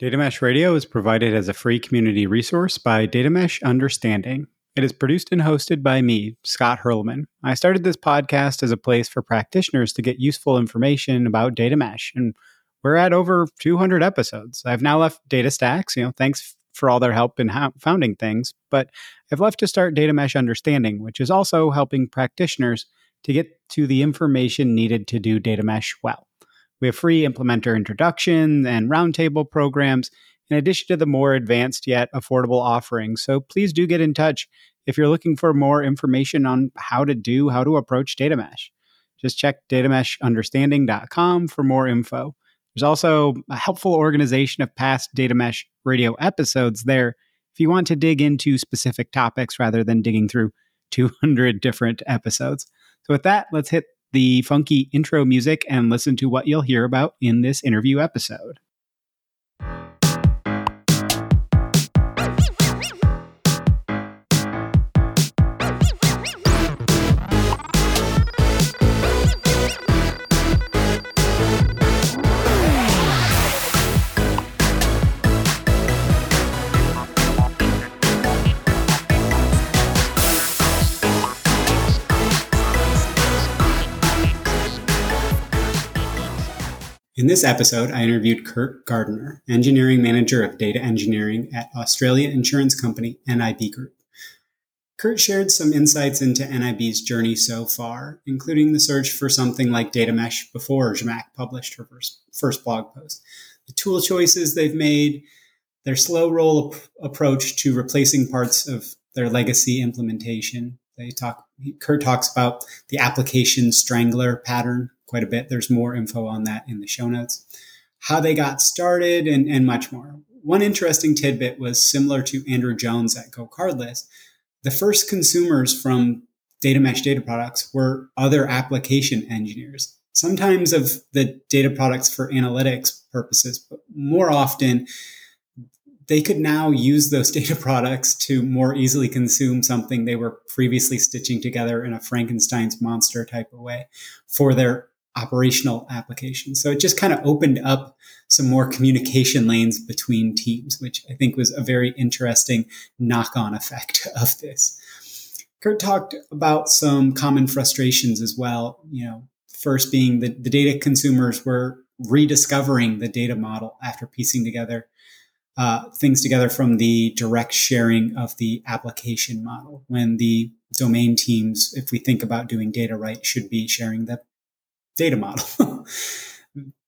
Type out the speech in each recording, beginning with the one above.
Data Mesh Radio is provided as a free community resource by Data Mesh Understanding. It is produced and hosted by me, Scott Hirleman. I started this podcast as a place for practitioners to get useful information about data mesh, and we're at over 200 episodes. I've now left DataStax, you know, thanks for all their help in founding things, but I've left to start Data Mesh Understanding, which is also helping practitioners to get to the information needed to do data mesh well. We have free implementer introduction and roundtable programs, in addition to the more advanced yet affordable offerings. So please do get in touch if you're looking for more information on how to do, how to approach data mesh. Just check datameshunderstanding.com for more info. There's also a helpful organization of past data mesh radio episodes there if you want to dig into specific topics rather than digging through 200 different episodes. So, with that, let's hit the funky intro music and listen to what you'll hear about in this interview episode. In this episode, I interviewed Kurt Gardiner, Engineering Manager of Data Engineering at Australia insurance company NIB Group. Kurt shared some insights into NIB's journey so far, including the search for something like data mesh before Zhamak published her first, first blog post, the tool choices they've made, their slow roll ap- approach to replacing parts of their legacy implementation. They talk, Kurt talks about the application strangler pattern quite a bit. There's more info on that in the show notes. How they got started and, and much more. One interesting tidbit was similar to Andrew Jones at GoCardless. The first consumers from data mesh data products were other application engineers, sometimes of the data products for analytics purposes, but more often they could now use those data products to more easily consume something they were previously stitching together in a Frankenstein's monster type of way for their operational applications. So it just kind of opened up some more communication lanes between teams, which I think was a very interesting knock on effect of this. Kurt talked about some common frustrations as well. You know, first being that the data consumers were rediscovering the data model after piecing together uh, things together from the direct sharing of the application model when the domain teams, if we think about doing data right, should be sharing the data model.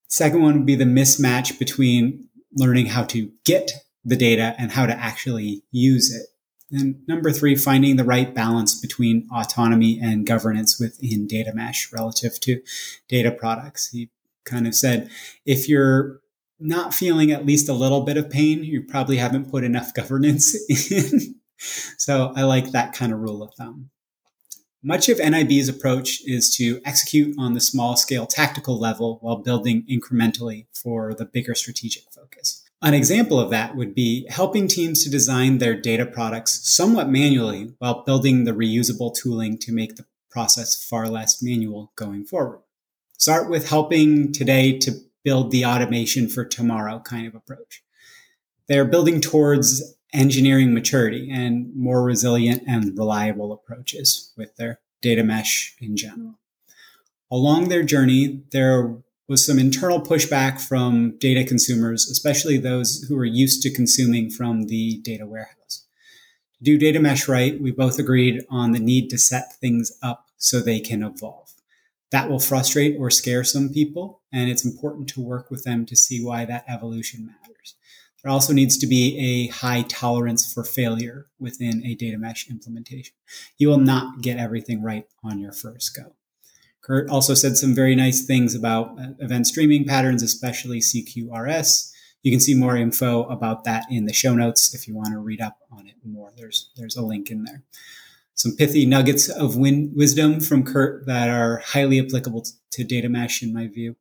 Second one would be the mismatch between learning how to get the data and how to actually use it. And number three, finding the right balance between autonomy and governance within data mesh relative to data products. He kind of said, if you're not feeling at least a little bit of pain, you probably haven't put enough governance in. so I like that kind of rule of thumb. Much of NIB's approach is to execute on the small scale tactical level while building incrementally for the bigger strategic focus. An example of that would be helping teams to design their data products somewhat manually while building the reusable tooling to make the process far less manual going forward. Start with helping today to build the automation for tomorrow kind of approach. They're building towards engineering maturity and more resilient and reliable approaches with their data mesh in general. Along their journey, there was some internal pushback from data consumers, especially those who were used to consuming from the data warehouse. To do data mesh right, we both agreed on the need to set things up so they can evolve. That will frustrate or scare some people, and it's important to work with them to see why that evolution matters. There also needs to be a high tolerance for failure within a data mesh implementation. You will not get everything right on your first go. Kurt also said some very nice things about uh, event streaming patterns, especially CQRS. You can see more info about that in the show notes if you want to read up on it more. There's there's a link in there. Some pithy nuggets of win- wisdom from Kurt that are highly applicable to data mesh in my view.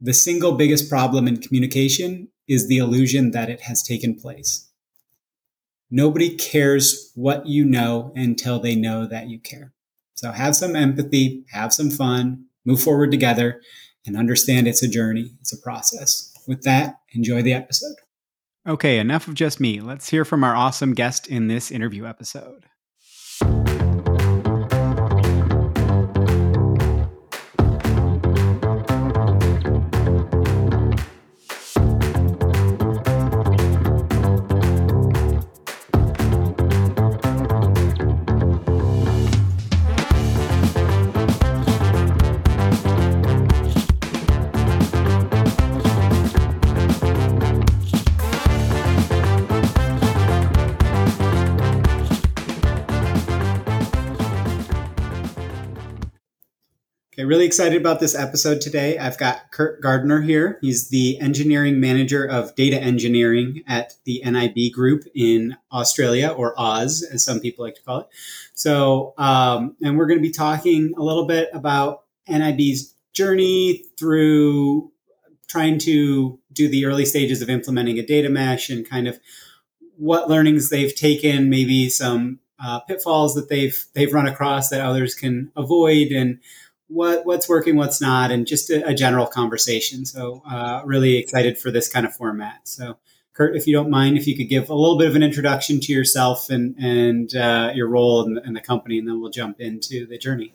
The single biggest problem in communication is the illusion that it has taken place. Nobody cares what you know until they know that you care. So have some empathy, have some fun, move forward together, and understand it's a journey, it's a process. With that, enjoy the episode. Okay, enough of just me. Let's hear from our awesome guest in this interview episode. Okay, really excited about this episode today. I've got Kurt Gardiner here. He's the engineering manager of data engineering at the NIB Group in Australia, or Oz, as some people like to call it. So, um, and we're going to be talking a little bit about NIB's journey through trying to do the early stages of implementing a data mesh and kind of what learnings they've taken, maybe some uh, pitfalls that they've they've run across that others can avoid, and what what's working, what's not, and just a, a general conversation. So uh, really excited for this kind of format. So Kurt, if you don't mind, if you could give a little bit of an introduction to yourself and and uh, your role in the, in the, company, and then we'll jump into the journey.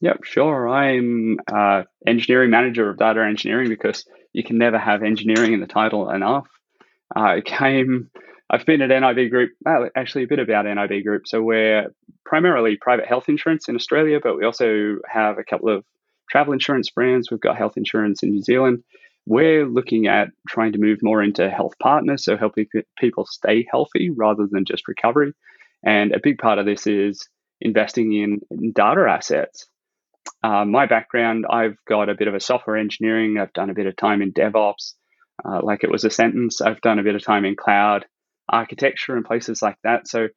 Yep, sure. I'm uh, engineering manager of data engineering because you can never have engineering in the title enough. I came I've been at NIB Group, actually a bit about NIB Group. So we're primarily private health insurance in Australia, but we also have a couple of travel insurance brands. We've got health insurance in New Zealand. We're looking at trying to move more into health partners, so helping people stay healthy rather than just recovery. And a big part of this is investing in, in data assets. Uh, my background, I've got a bit of a software engineering. I've done a bit of time in DevOps, uh, like it was a sentence. I've done a bit of time in cloud architecture and places like that. So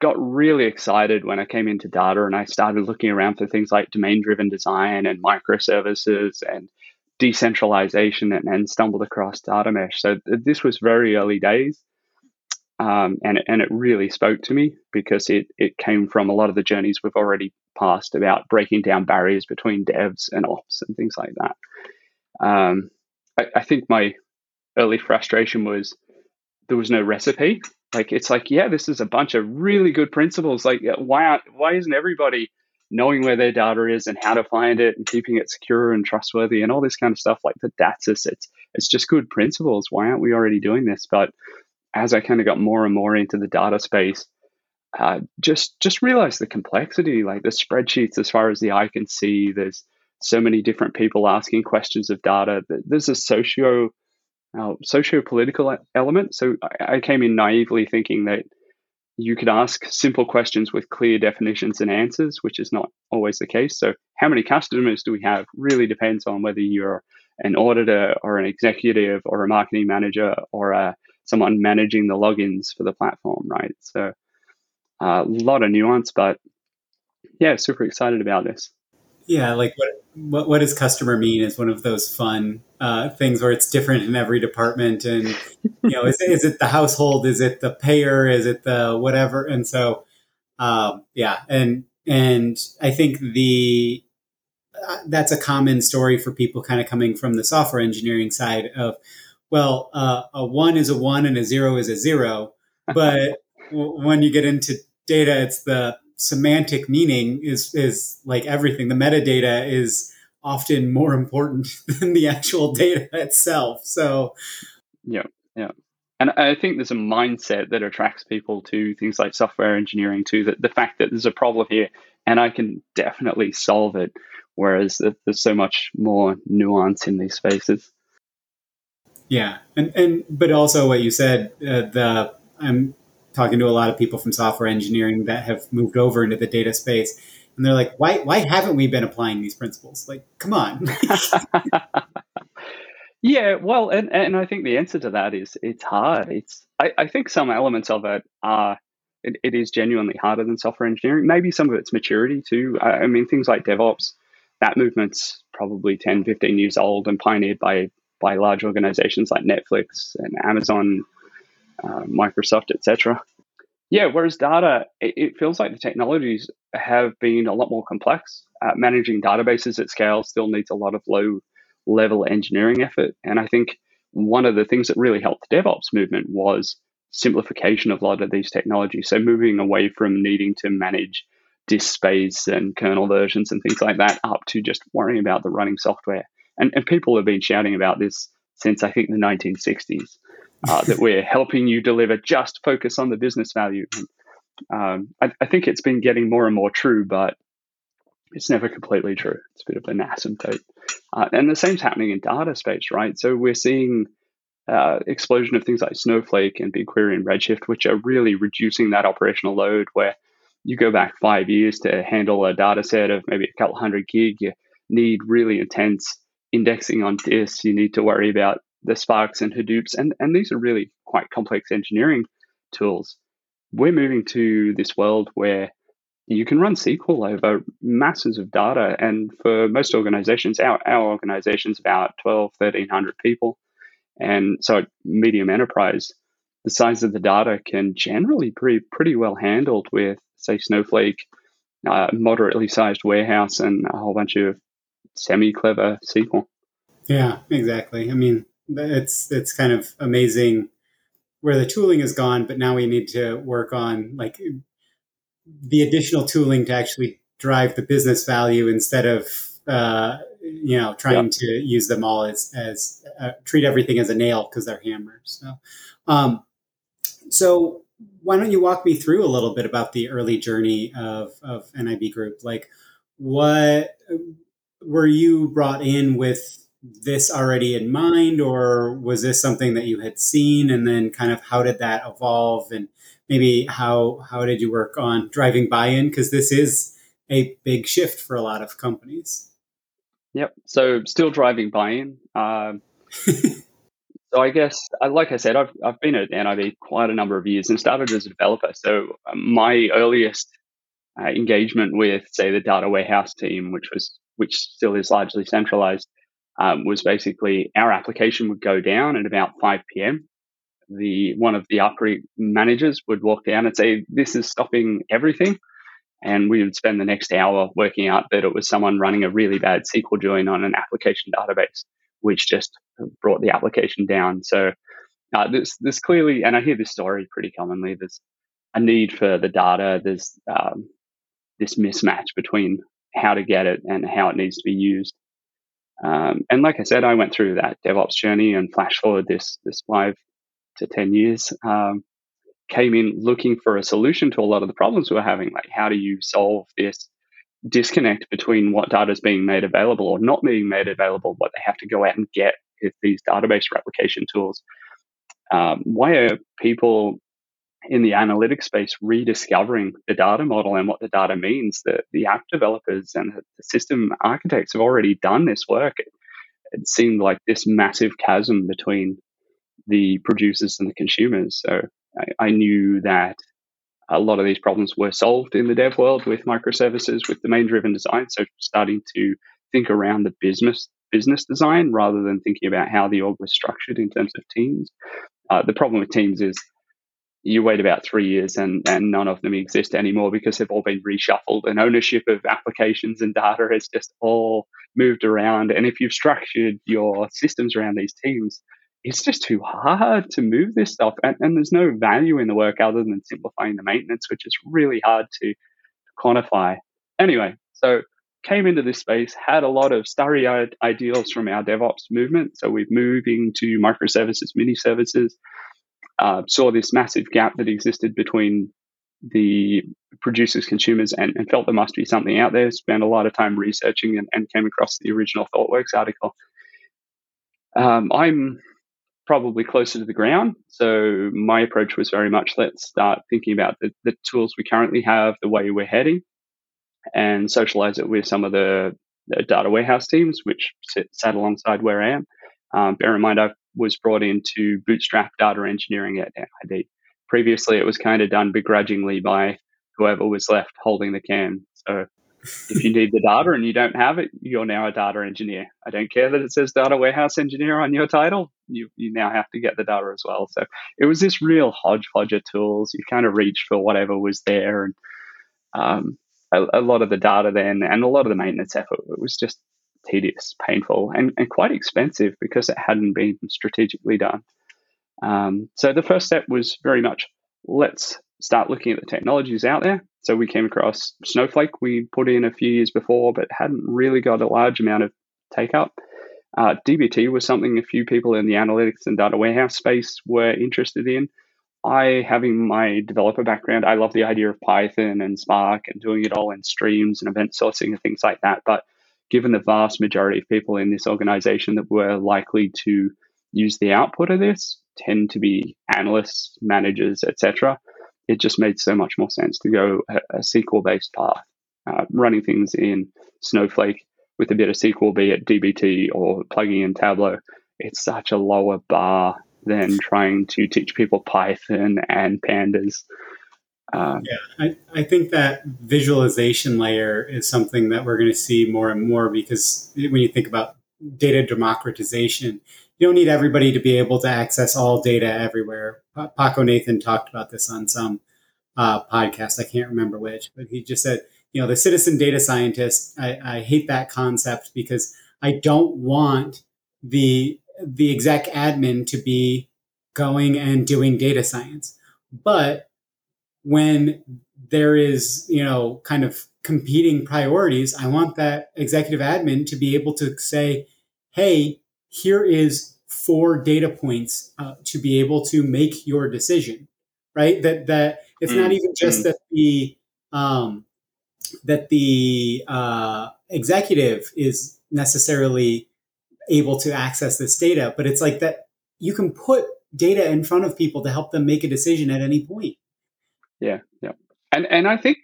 got really excited when I came into data and I started looking around for things like domain driven design and microservices and decentralization and, and stumbled across data mesh. So this was very early days. Um, and, and it really spoke to me because it, it came from a lot of the journeys we've already passed about breaking down barriers between devs and ops and things like that. Um, I, I think my early frustration was there was no recipe. Like it's like, yeah, this is a bunch of really good principles. Like why aren't, why isn't everybody knowing where their data is and how to find it and keeping it secure and trustworthy and all this kind of stuff like the DATSIS, it's it's just good principles. Why aren't we already doing this? But as I kind of got more and more into the data space, uh, just just realized the complexity, like the spreadsheets as far as the eye can see. There's so many different people asking questions of data. There's a socio uh, socio-political element. So I came in naively thinking that you could ask simple questions with clear definitions and answers, which is not always the case. So how many customers do we have really depends on whether you're an auditor or an executive or a marketing manager or uh, someone managing the logins for the platform, right? So uh, a lot of nuance, but yeah, super excited about this. Yeah, like what what, what does customer mean is one of those fun uh, things where it's different in every department, and you know, is, is it the household, is it the payer, is it the whatever, and so um, yeah, and and I think the uh, that's a common story for people kind of coming from the software engineering side of well, uh, a one is a one and a zero is a zero, but when you get into data, it's the semantic meaning is is like everything. The metadata is often more important than the actual data itself. So, yeah, yeah. And I think there's a mindset that attracts people to things like software engineering too. That the fact that there's a problem here and I can definitely solve it, whereas there's so much more nuance in these spaces. Yeah, and and but also what you said, uh, the I'm talking to a lot of people from software engineering that have moved over into the data space. And they're like why why haven't we been applying these principles? Like come on. Yeah well and, and i think the answer to that is it's hard. It's i, I think some elements of it are it, it is genuinely harder than software engineering. Maybe some of it's maturity too. I, I mean things like devops that movement's probably 10 15 years old and pioneered by by large organizations like netflix and amazon uh, Microsoft, etc. Yeah, whereas data, it, it, feels like the technologies have been a lot more complex. Uh, managing databases at scale still needs a lot of low level engineering effort. And I think one of the things that really helped the DevOps movement was simplification of a lot of these technologies. So moving away from needing to manage disk space and kernel versions and things like that up to just worrying about the running software. And, and people have been shouting about this since I think the 1960s uh, that we're helping you deliver, just focus on the business value. Um, I, I, think it's been getting more and more true, but it's never completely true. It's a bit of an asymptote. Uh, and the same's happening in data space, right? So we're seeing uh, explosion of things like Snowflake and BigQuery and Redshift, which are really reducing that operational load where you go back five years to handle a data set of maybe a couple hundred gig, you need really intense indexing on disk. You need to worry about the Sparks and Hadoops, and, and these are really quite complex engineering tools. We're moving to this world where you can run SQL over masses of data. And for most organizations, our, our organization's about 12, 1300 people. And so medium enterprise, the size of the data can generally be pretty well handled with, say, Snowflake, uh, moderately sized warehouse, and a whole bunch of semi clever SQL. Yeah, exactly. I mean, it's it's kind of amazing where the tooling is gone, but now we need to work on like the additional tooling to actually drive the business value instead of uh, you know trying to use them all as as uh, treat everything as a nail because they're hammers. So, um, so why don't you walk me through a little bit about the early journey of of NIB Group? Like, what were you brought in with this already in mind, or was this something that you had seen, and then kind of how did that evolve, and maybe how how did you work on driving buy-in? Because this is a big shift for a lot of companies. Yep. So still driving buy-in. Um, so I guess, uh, like I said, I've I've been at NIB quite a number of years and started as a developer. So um, my earliest uh, engagement with, say, the data warehouse team, which was which still is largely centralized, um, was basically our application would go down at about 5 p.m. The one of the APRI managers would walk down and say, "This is stopping everything," and we would spend the next hour working out that it was someone running a really bad SQL join on an application database, which just brought the application down. So uh, this this clearly, and I hear this story pretty commonly. There's a need for the data. There's um, this mismatch between how to get it and how it needs to be used. Um, and like I said, I went through that DevOps journey and flash forward this this five to ten years. Um, came in looking for a solution to a lot of the problems we were having. Like, how do you solve this disconnect between what data is being made available or not being made available, what they have to go out and get with these database replication tools? Um, why are people in the analytics space rediscovering the data model and what the data means. The, the app developers and the system architects have already done this work. It, it seemed like this massive chasm between the producers and the consumers. So I, I knew that a lot of these problems were solved in the dev world with microservices, with domain driven design. So starting to think around the business business design rather than thinking about how the org was structured in terms of teams. Uh, the problem with teams is you wait about three years and, and none of them exist anymore because they've all been reshuffled and ownership of applications and data has just all moved around. And if you've structured your systems around these teams, it's just too hard to move this stuff. And, and there's no value in the work other than simplifying the maintenance, which is really hard to quantify. Anyway, so came into this space, had a lot of starry ideals from our DevOps movement. So we're moving to microservices, mini services uh, saw this massive gap that existed between the producers, consumers, and, and, felt there must be something out there. Spent a lot of time researching and, and came across the original ThoughtWorks article. Um, I'm probably closer to the ground, so my approach was very much let's start thinking about the, the tools we currently have, the way we're heading, and socialize it with some of the, the data warehouse teams, which sit, sat alongside where I am. Um, bear in mind, I've was brought in to bootstrap data engineering at NIB. Previously, it was kind of done begrudgingly by whoever was left holding the can. So if you need the data and you don't have it, you're now a data engineer. I don't care that it says data warehouse engineer on your title. You, you now have to get the data as well. So it was this real hodgepodge of tools. You kind of reached for whatever was there. And um, a, a, lot of the data then and a lot of the maintenance effort, it was just tedious, painful, and, and quite expensive because it hadn't been strategically done. Um, so the first step was very much let's start looking at the technologies out there. So we came across Snowflake, we put in a few years before, but hadn't really got a large amount of take up. Uh, DBT was something a few people in the analytics and data warehouse space were interested in. I, having my developer background, I love the idea of Python and Spark and doing it all in streams and event sourcing and things like that. But given the vast majority of people in this organization that were likely to use the output of this tend to be analysts, managers, etc., it just made so much more sense to go a, a SQL based path, uh, running things in Snowflake with a bit of SQL, be it DBT or plugging in Tableau. It's such a lower bar than trying to teach people Python and pandas. Um, yeah, I, I think that visualization layer is something that we're going to see more and more because when you think about data democratization, you don't need everybody to be able to access all data everywhere. Paco Nathan talked about this on some uh, podcast. I can't remember which, but he just said, you know, the citizen data scientist. I, I hate that concept because I don't want the the exec admin to be going and doing data science. But when there is, you know, kind of competing priorities, I want that executive admin to be able to say, hey, here is four data points uh, to be able to make your decision right that that it's mm-hmm. not even just mm-hmm. that the um, that the uh, executive is necessarily able to access this data but it's like that you can put data in front of people to help them make a decision at any point yeah yeah. And and i think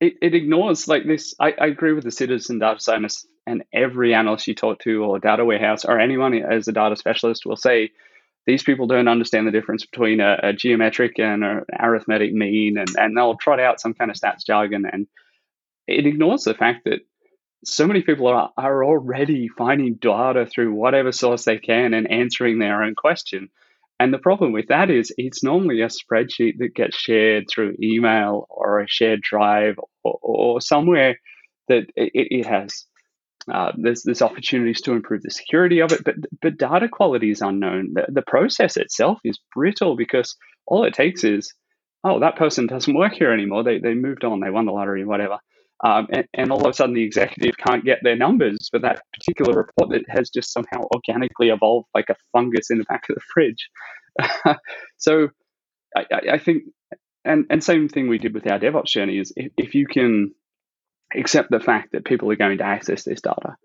it, it ignores like this I, I agree with the citizen data scientists and every analyst you talk to or data warehouse or anyone as a data specialist will say these people don't understand the difference between a, a geometric and an arithmetic mean and, and they'll trot out some kind of stats jargon and it ignores the fact that so many people are, are already finding data through whatever source they can and answering their own question and the problem with that is it's normally a spreadsheet that gets shared through email or a shared drive or, or somewhere that it, it has uh, there's there's opportunities to improve the security of it, but but data quality is unknown. The, the process itself is brittle because all it takes is, oh, that person doesn't work here anymore. They they moved on. They won the lottery, whatever. Um, and, and, all of a sudden, the executive can't get their numbers for that particular report that has just somehow organically evolved like a fungus in the back of the fridge. so, I, I, think, and and same thing we did with our DevOps journey is if, if you can accept the fact that people are going to access this data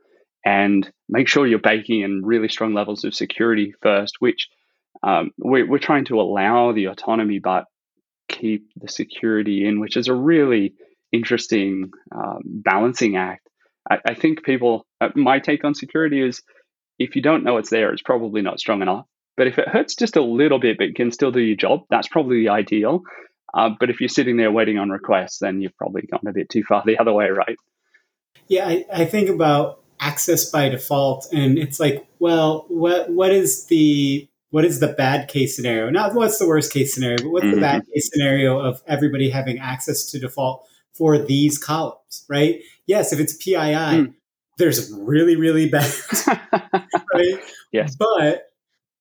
and make sure you're baking in really strong levels of security first, which um, we're, we're trying to allow the autonomy but keep the security in, which is a really interesting um, balancing act. I, I think people, uh, my take on security is if you don't know it's there, it's probably not strong enough. But if it hurts just a little bit but can still do your job, that's probably the ideal. Uh, but if you're sitting there waiting on requests, then you've probably gone a bit too far the other way, right? Yeah, I, I think about access by default, and it's like, well, what what is the what is the bad case scenario? Not what's the worst case scenario, but what's mm-hmm. the bad case scenario of everybody having access to default for these columns, right? Yes, if it's PII, mm. there's really, really bad, right? Yes. But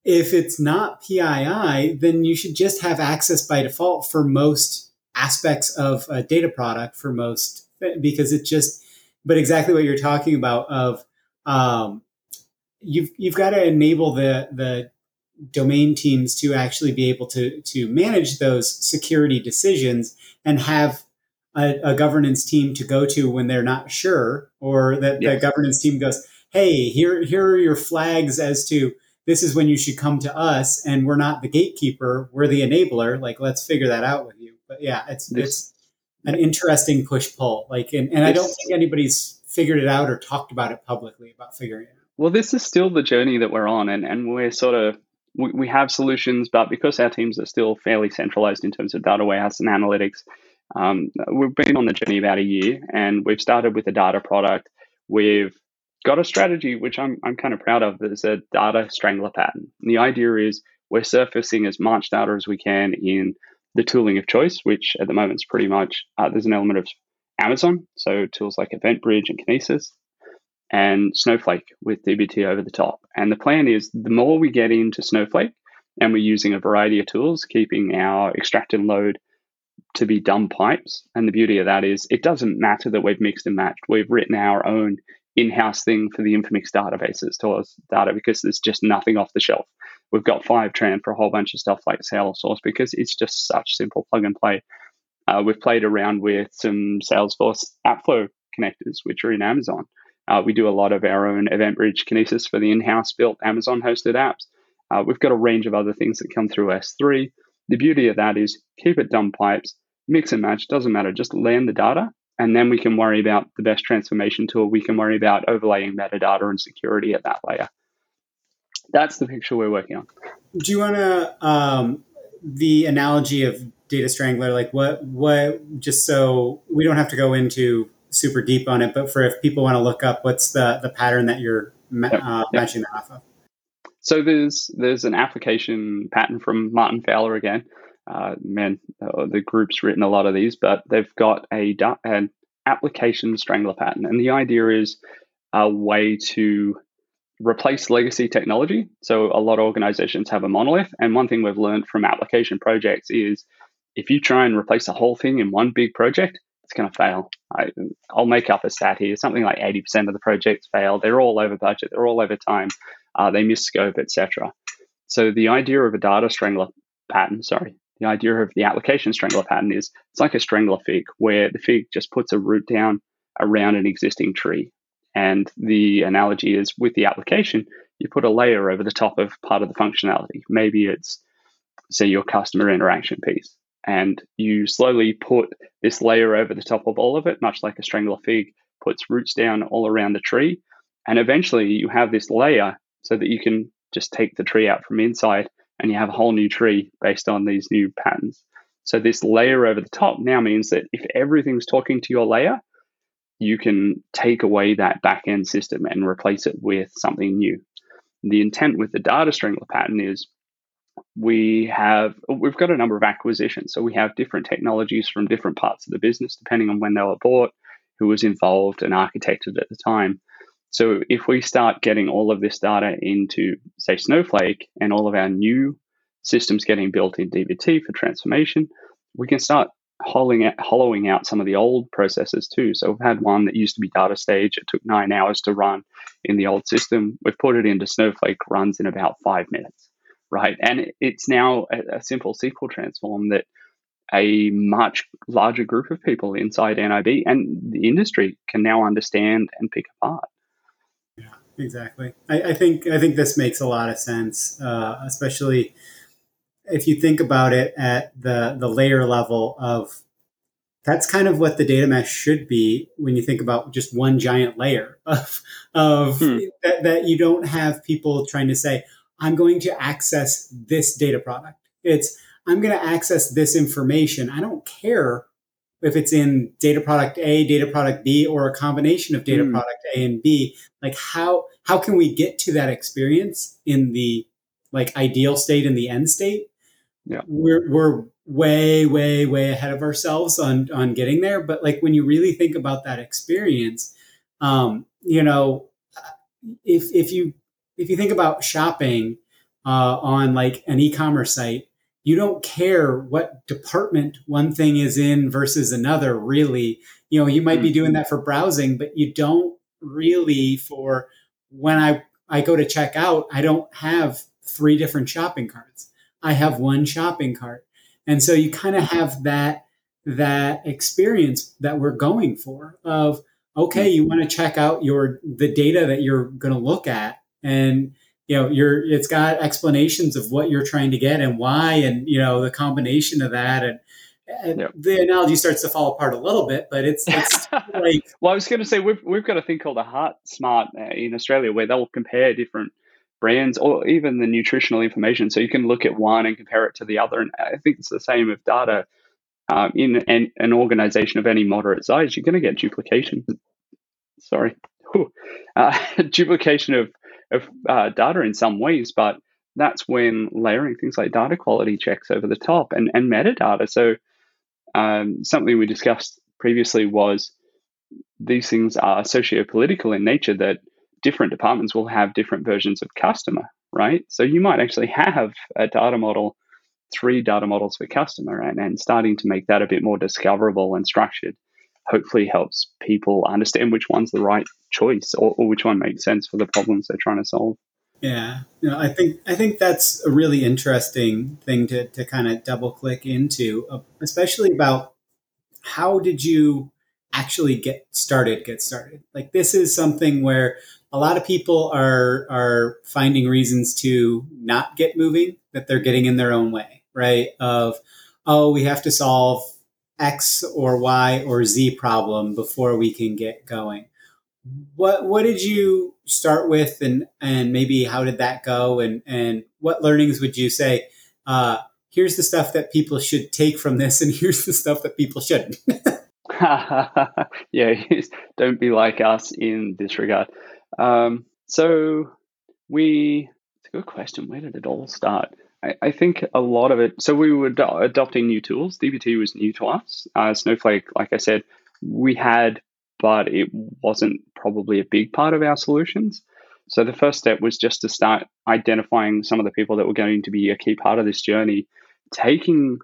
if it's not PII, then you should just have access by default for most aspects of a data product for most, because it just, but exactly what you're talking about of, um, you've, you've got to enable the, the domain teams to actually be able to, to manage those security decisions and have a, a governance team to go to when they're not sure, or that yes. the governance team goes, Hey, here, here are your flags as to, this is when you should come to us and we're not the gatekeeper we're the enabler like let's figure that out with you. But yeah it's this, it's an interesting push pull like and, and i don't think anybody's figured it out or talked about it publicly about figuring it out. Well this is still the journey that we're on and, and we're sort of we, we have solutions but because our teams are still fairly centralized in terms of data warehouse and analytics um, we've been on the journey about a year and we've started with a data product we've got a strategy which I'm, I'm kind of proud of. There's a data strangler pattern. And the idea is we're surfacing as much data as we can in the tooling of choice, which at the moment is pretty much uh, there's an element of Amazon, so tools like EventBridge and Kinesis. and Snowflake with DBT over the top. And the plan is the more we get into Snowflake, and we're using a variety of tools, keeping our extract and load to be dumb pipes. And the beauty of that is it doesn't matter that we've mixed and matched. We've written our own in-house thing for the Informix databases to us data because there's just nothing off the shelf. We've got Fivetran for a whole bunch of stuff like Salesforce because it's just such simple plug and play. Uh, we've played around with some Salesforce AppFlow connectors, which are in Amazon. Uh, we do a lot of our own EventBridge Kinesis for the in-house built Amazon hosted apps. Uh, we've got a range of other things that come through S3. The beauty of that is keep it dumb pipes, mix and match, doesn't matter. Just land the data, and then we can worry about the best transformation tool. We can worry about overlaying metadata and security at that layer. That's the picture we're working on. Do you want to um, the analogy of data strangler? Like what? What? Just so we don't have to go into super deep on it, but for if people want to look up, what's the the pattern that you're ma- yep, uh, yep. matching that off of? So there's there's an application patent from Martin Fowler again. Uh, man, uh, the group's written a lot of these, but they've got a an application strangler pattern, and the idea is a way to replace legacy technology. So a lot of organizations have a monolith, and one thing we've learned from application projects is if you try and replace the whole thing in one big project, it's going to fail. I, will make up a stat here. Something like 80% of the projects fail. They're all over budget. They're all over time. Uh, they miss scope, etc. So the idea of a data strangler pattern, sorry, the idea of the application strangler pattern is it's like a strangler fig where the fig just puts a root down around an existing tree. And the analogy is with the application, you put a layer over the top of part of the functionality. Maybe it's, say, your customer interaction piece. And you slowly put this layer over the top of all of it, much like a strangler fig puts roots down all around the tree. And eventually you have this layer so that you can just take the tree out from inside and you have a whole new tree based on these new patterns. So this layer over the top now means that if everything's talking to your layer, you can take away that backend system and replace it with something new. The intent with the data strangler pattern is we have we've got a number of acquisitions. So we have different technologies from different parts of the business, depending on when they were bought, who was involved and architected at the time. So if we start getting all of this data into, say, Snowflake and all of our new systems getting built in DBT for transformation, we can start hollowing out, hollowing out some of the old processes too. So we've had one that used to be DataStage. It took nine hours to run in the old system. We've put it into Snowflake, runs in about five minutes, right? And it's now a, a simple SQL transform that a much larger group of people inside NIB and the industry can now understand and pick apart exactly. I, I, think I think this makes a lot of sense, uh, especially if you think about it at the the layer level of that's kind of what the data mesh should be when you think about just one giant layer of of hmm. that, that you don't have people trying to say i'm going to access this data product it's i'm going to access this information i don't care if it's in data product A, data product B, or a combination of data mm. product A and B, like how how can we get to that experience in the like ideal state and the end state? Yeah. We're we're way, way, way ahead of ourselves on on getting there. But like when you really think about that experience, um, you know, if if you if you think about shopping uh, on like an e-commerce site, you don't care what department one thing is in versus another really. You know you might mm-hmm. be doing that for browsing but you don't really for when i i go to check out i don't have three different shopping carts. I have one shopping cart. And so you kind of have that that experience that we're going for of okay you want to check out your the data that you're going to look at and you know you're it's got explanations of what you're trying to get and why and you know the combination of that and, and yep. the analogy starts to fall apart a little bit but it's, it's like well i was going to say we've, we've got a thing called a heart smart uh, in australia where they'll compare different brands or even the nutritional information. So you can look at one and compare it to the other. And i think it's the same with data. Um, in an, an organization of any moderate size you're going to get duplication. Sorry. Uh, duplication of of uh, data in some ways, but that's when layering things like data quality checks over the top and, and metadata. So, um, something we discussed previously was these things are socio-political in nature that different departments will have different versions of customer, right? So you might actually have a data model, three data models for customer, and, and starting to make that a bit more discoverable and structured hopefully helps people understand which one's the right choice or, or which one makes sense for the problems they're trying to solve. Yeah, you know, I think I think that's a really interesting thing to to kind of double click into, uh, especially about how did you actually get started? Get started. Like this is something where a lot of people are are finding reasons to not get moving that they're getting in their own way, right? Of oh, we have to solve X or Y or Z problem before we can get going. What what did you start with, and and maybe how did that go, and and what learnings would you say? Uh, here's the stuff that people should take from this, and here's the stuff that people shouldn't. yeah, don't be like us in this regard. Um, so we, it's a good question. Where did it all start? I, think a lot of it. So we were adopting new tools. DBT was new to us. Uh, Snowflake, like I said, we had but it wasn't probably a big part of our solutions. So the first step was just to start identifying some of the people that were going to be a key part of this journey, taking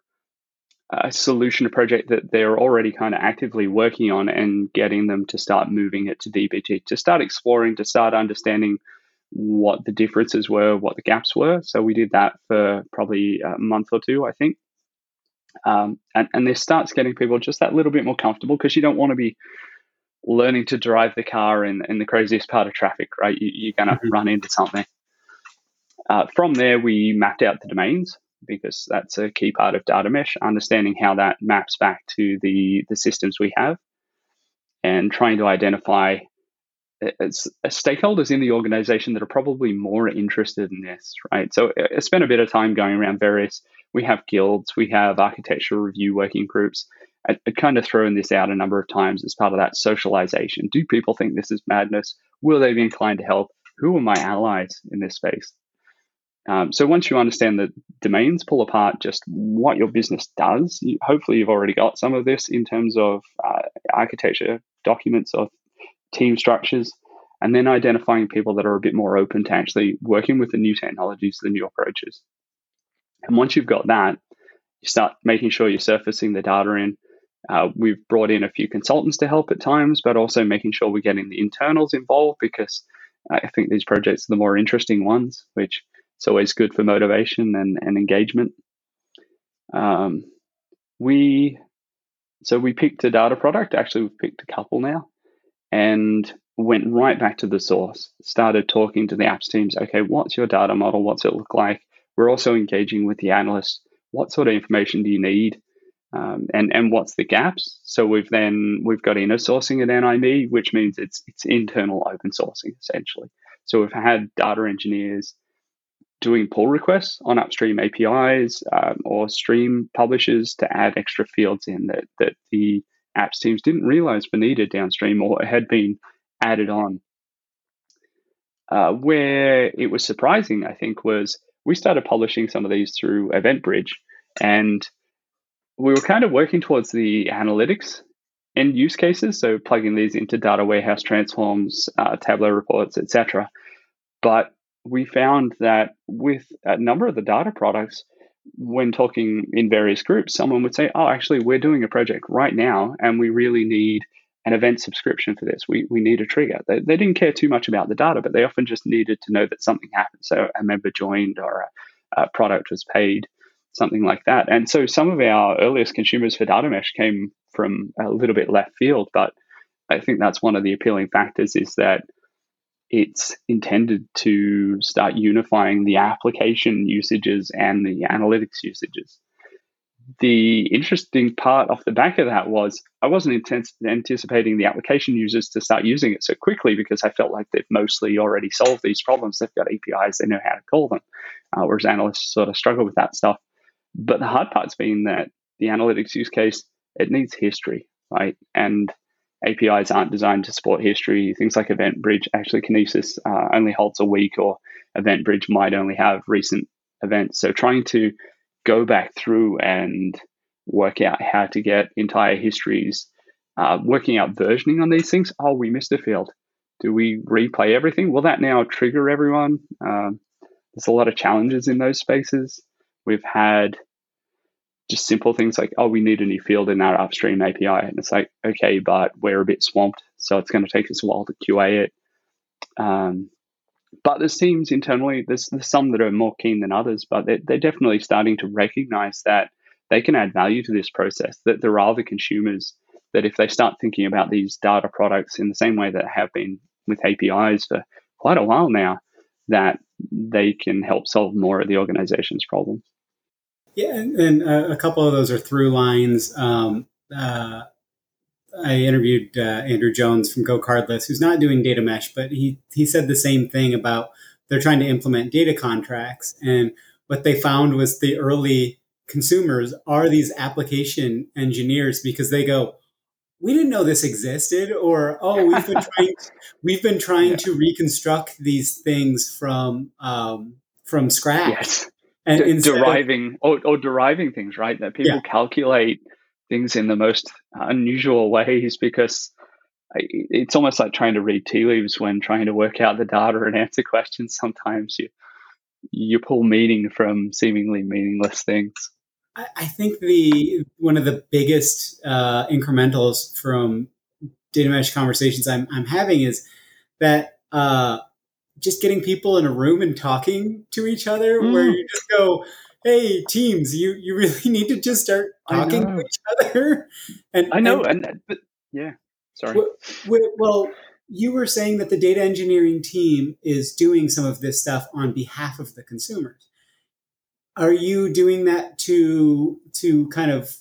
a solution, a project that they're already kind of actively working on and getting them to start moving it to DBT, to start exploring, to start understanding what the differences were, what the gaps were. So we did that for probably a month or two, I think. Um, and, and this starts getting people just that little bit more comfortable because you don't want to be learning to drive the car in, in the craziest part of traffic, right? You, are going to run into something. Uh, from there, we mapped out the domains because that's a key part of data mesh, understanding how that maps back to the, the systems we have and trying to identify stakeholders in the organization that are probably more interested in this, right? So uh, I spent a bit of time going around various, we have guilds, we have architecture review working groups, I, I kind of thrown this out a number of times as part of that socialization. Do people think this is madness? Will they be inclined to help? Who are my allies in this space? Um, so once you understand the domains, pull apart just what your business does. You, hopefully, you've already got some of this in terms of uh, architecture documents of team structures, and then identifying people that are a bit more open to actually working with the new technologies, the new approaches. And once you've got that, you start making sure you're surfacing the data in, uh, we've brought in a few consultants to help at times, but also making sure we're getting the internals involved because I think these projects are the more interesting ones, which is always good for motivation and, and engagement. Um, we so we picked a data product. Actually, we've picked a couple now, and went right back to the source. Started talking to the apps teams. Okay, what's your data model? What's it look like? We're also engaging with the analysts. What sort of information do you need? Um, and and what's the gaps? So we've then we've got inner sourcing at NIB, which means it's it's internal open sourcing essentially. So we've had data engineers doing pull requests on upstream APIs um, or stream publishers to add extra fields in that that the apps teams didn't realize were needed downstream or had been added on. Uh, where it was surprising, I think, was we started publishing some of these through EventBridge, and we were kind of working towards the analytics end use cases, so plugging these into data warehouse transforms, uh, Tableau reports, etc. But we found that with a number of the data products, when talking in various groups, someone would say, "Oh, actually, we're doing a project right now, and we really need an event subscription for this. We we need a trigger." They, they didn't care too much about the data, but they often just needed to know that something happened. So a member joined or a, a product was paid something like that. And so some of our earliest consumers for data mesh came from a little bit left field, but I think that's one of the appealing factors is that it's intended to start unifying the application usages and the analytics usages. The interesting part off the back of that was I wasn't anticipating the application users to start using it so quickly because I felt like they've mostly already solved these problems. They've got APIs, they know how to call them, uh, whereas analysts sort of struggle with that stuff. But the hard part's been that the analytics use case, it needs history, right? And APIs aren't designed to support history. Things like EventBridge, actually, Kinesis uh, only holds a week, or EventBridge might only have recent events. So trying to go back through and work out how to get entire histories uh, working out versioning on these things. Oh, we missed a field. Do we replay everything? Will that now trigger everyone? Um, there's a lot of challenges in those spaces. We've had just simple things like, oh, we need a new field in our upstream API. And it's like, okay, but we're a bit swamped. So it's going to take us a while to QA it. Um, but there's teams internally, there's, there's some that are more keen than others, but they're, they're definitely starting to recognize that they can add value to this process, that there are other consumers that if they start thinking about these data products in the same way that have been with APIs for quite a while now, that they can help solve more of the organization's problems. Yeah, and, and uh, a couple of those are through lines. Um, uh, I interviewed uh, Andrew Jones from GoCardless, who's not doing data mesh, but he he said the same thing about they're trying to implement data contracts, and what they found was the early consumers are these application engineers because they go, we didn't know this existed, or oh, we've been trying we've been trying yeah. to reconstruct these things from um, from scratch. Yes. And D- deriving of, or, or, deriving things, right? That people yeah. calculate things in the most unusual ways because it's almost like trying to read tea leaves when trying to work out the data and answer questions. Sometimes you you pull meaning from seemingly meaningless things. I think the one of the biggest uh, incrementals from data mesh conversations I'm, I'm having is that uh, just getting people in a room and talking to each other, mm. where you just go, "Hey, teams, you you really need to just start talking to each other." And I know, and, and but, yeah, sorry. Well, well, you were saying that the data engineering team is doing some of this stuff on behalf of the consumers are you doing that to to kind of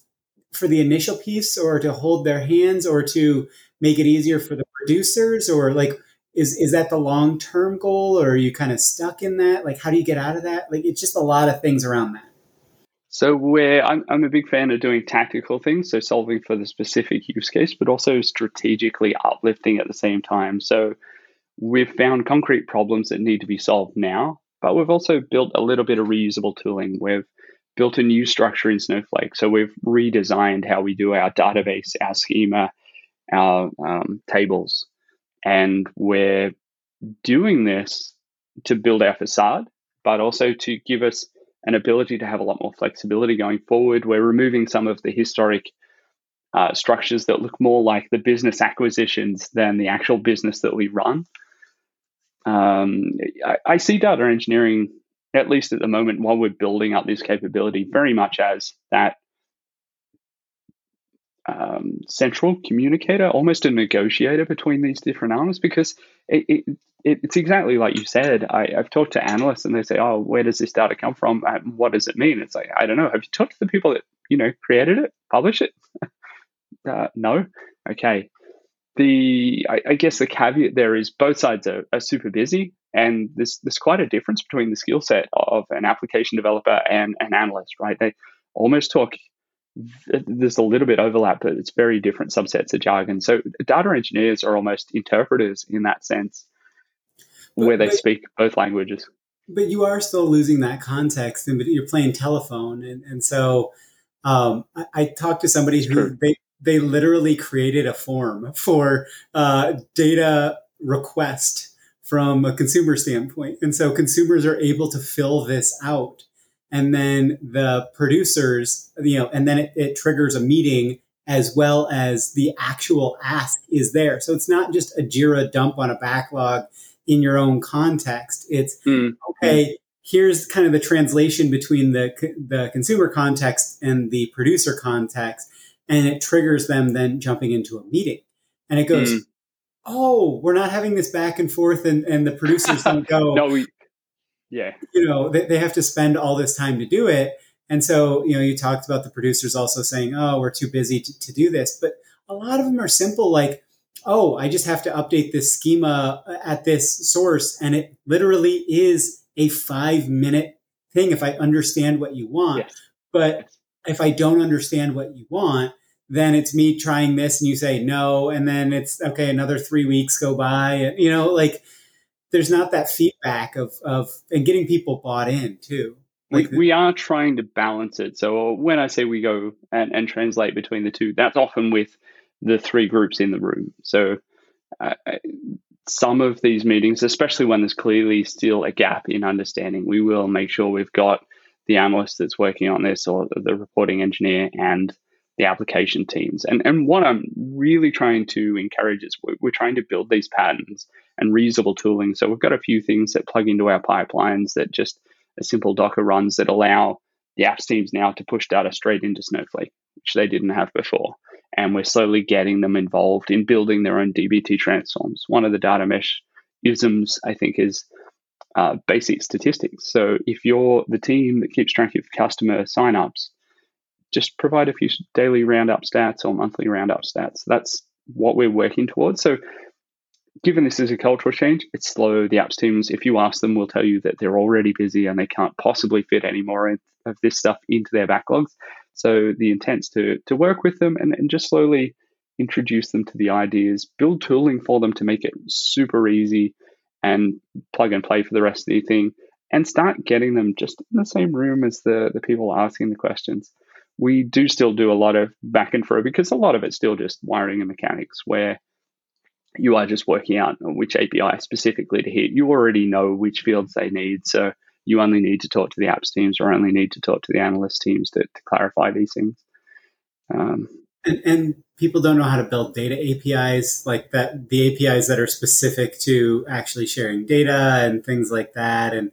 for the initial piece or to hold their hands or to make it easier for the producers or like is is that the long term goal or are you kind of stuck in that like how do you get out of that like it's just a lot of things around that so where I'm, I'm a big fan of doing tactical things so solving for the specific use case but also strategically uplifting at the same time so we've found concrete problems that need to be solved now but we've also built a little bit of reusable tooling. We've built a new structure in Snowflake. So we've redesigned how we do our database, our schema, our um, tables. And we're doing this to build our facade, but also to give us an ability to have a lot more flexibility going forward. We're removing some of the historic uh, structures that look more like the business acquisitions than the actual business that we run. Um, I, I, see data engineering, at least at the moment, while we're building up this capability, very much as that um, central communicator, almost a negotiator between these different arms, because it, it, it, it's exactly like you said. I, have talked to analysts and they say, "Oh, where does this data come from? And what does it mean?" It's like I don't know. Have you talked to the people that you know created it, publish it? uh, no. Okay the I, I, guess the caveat there is both sides are, are super busy and there's there's quite a difference between the skill set of an application developer and an analyst right they almost talk there's a little bit overlap but it's very different subsets of jargon so data engineers are almost interpreters in that sense but, where they but, speak both languages but you are still losing that context and you're playing telephone and, and so um, I, I, talked to somebody it's who true. they, they literally created a form for uh, data request from a consumer standpoint. And so consumers are able to fill this out. And then the producers, you know, and then it, it triggers a meeting as well as the actual ask is there. So it's not just a JIRA dump on a backlog in your own context. It's mm. okay. Here's kind of the translation between the the consumer context and the producer context, and it triggers them then jumping into a meeting. And it goes, mm. oh, we're not having this back and forth, and, and the producers don't go, no, we, yeah. You know, they, they have to spend all this time to do it. And so, you know, you talked about the producers also saying, oh, we're too busy to, to do this. But a lot of them are simple, like, oh, I just have to update this schema uh, at this source. And it literally is a five minute thing if I understand what you want. Yes. But if I don't understand what you want, then it's me trying this and you say no. And then it's okay, another three weeks go by. And, You know, like there's not that feedback of, of, and getting people bought in too. Like we, we are trying to balance it. So when I say we go and, and translate between the two, that's often with the three groups in the room. So uh, some of these meetings, especially when there's clearly still a gap in understanding, we will make sure we've got the analyst that's working on this or the reporting engineer and the application teams. And, and what I'm really trying to encourage is we're, we're trying to build these patterns and reusable tooling. So we've got a few things that plug into our pipelines that just a simple Docker runs that allow the apps teams now to push data straight into Snowflake, which they didn't have before. And we're slowly getting them involved in building their own DBT transforms. One of the data mesh isms, I think, is uh, basic statistics. So if you're the team that keeps track of customer signups, just provide a few daily roundup stats or monthly roundup stats. That's what we're working towards. So given this is a cultural change, it's slow. The apps teams, if you ask them, will tell you that they're already busy and they can't possibly fit any more of this stuff into their backlogs. So the intent's to to work with them and, and just slowly introduce them to the ideas, build tooling for them to make it super easy and plug and play for the rest of the thing, and start getting them just in the same room as the, the people asking the questions. We do still do a lot of back and fro because a lot of it's still just wiring and mechanics where you are just working out which API specifically to hit. You already know which fields they need. So you only need to talk to the apps teams or only need to talk to the analyst teams to, to clarify these things. Um, and, and, people don't know how to build data APIs like that, the APIs that are specific to actually sharing data and things like that. And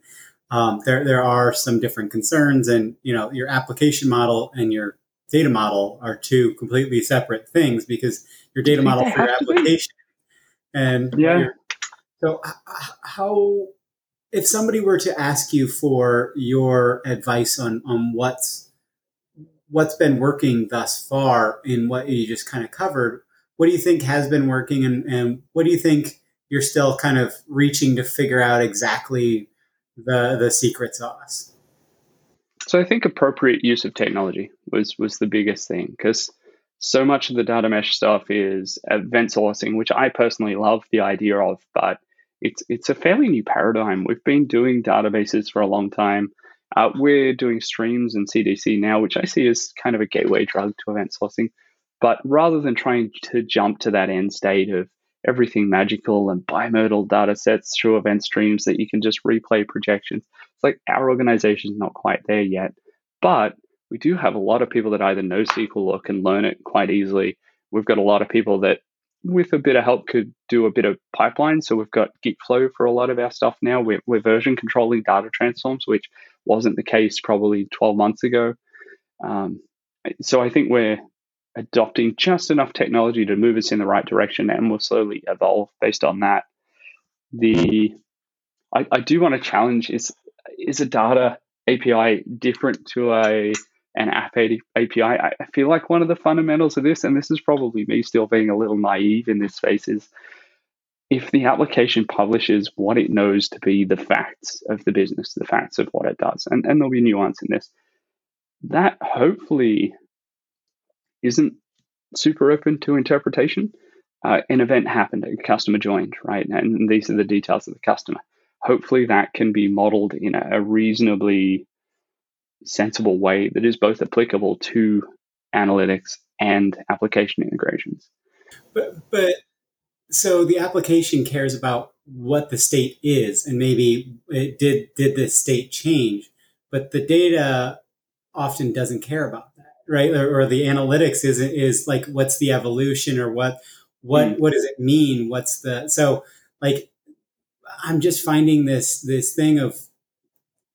um, there, there are some different concerns and, you know, your application model and your data model are two completely separate things because your data model for your application and yeah. So how if somebody were to ask you for your advice on on what's what's been working thus far in what you just kind of covered, what do you think has been working and, and what do you think you're still kind of reaching to figure out exactly the the secret sauce? So I think appropriate use of technology was was the biggest thing because so much of the data mesh stuff is event sourcing, which I personally love the idea of, but it's it's a fairly new paradigm. We've been doing databases for a long time. Uh, we're doing streams and CDC now, which I see as kind of a gateway drug to event sourcing. But rather than trying to jump to that end state of everything magical and bimodal data sets through event streams that you can just replay projections, it's like our organization is not quite there yet. But we do have a lot of people that either know SQL or can learn it quite easily. We've got a lot of people that, with a bit of help, could do a bit of pipeline. So we've got Gitflow for a lot of our stuff now. We're, we're version controlling data transforms, which wasn't the case probably 12 months ago. Um, so I think we're adopting just enough technology to move us in the right direction, and we'll slowly evolve based on that. The I, I do want to challenge is is a data API different to a an app API. I feel like one of the fundamentals of this, and this is probably me still being a little naive in this space, is if the application publishes what it knows to be the facts of the business, the facts of what it does, and, and there'll be nuance in this, that hopefully isn't super open to interpretation. Uh, an event happened, a customer joined, right? And these are the details of the customer. Hopefully, that can be modeled in a reasonably sensible way that is both applicable to analytics and application integrations. But, but so the application cares about what the state is, and maybe it did did the state change, but the data often doesn't care about right? Or, or the analytics is is like what's the evolution or what what mm. what does it mean? What's the so like I'm just finding this this thing of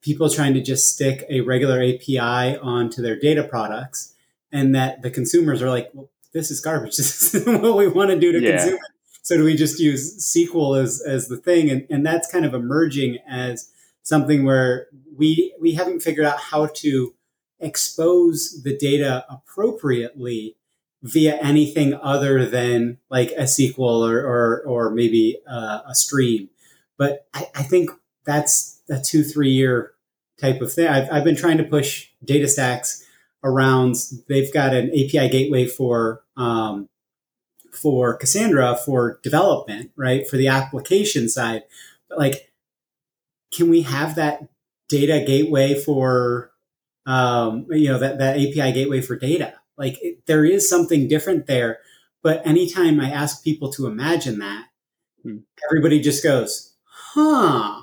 people trying to just stick a regular API onto their data products, and that the consumers are like, well, this is garbage. This is what we want to do to yeah. consume it. So do we just use SQL as, as the thing? And, and that's kind of emerging as something where we we haven't figured out how to expose the data appropriately via anything other than like a SQL or or, or maybe uh, a stream. But I, I think that's a two three year type of thing. I've, I've been trying to push DataStax around. They've got an API gateway for um, for Cassandra for development, right? For the application side, but like, can we have that data gateway for um, you know that that API gateway for data? Like, it, there is something different there But anytime I ask people to imagine that, Hmm. everybody just goes, huh.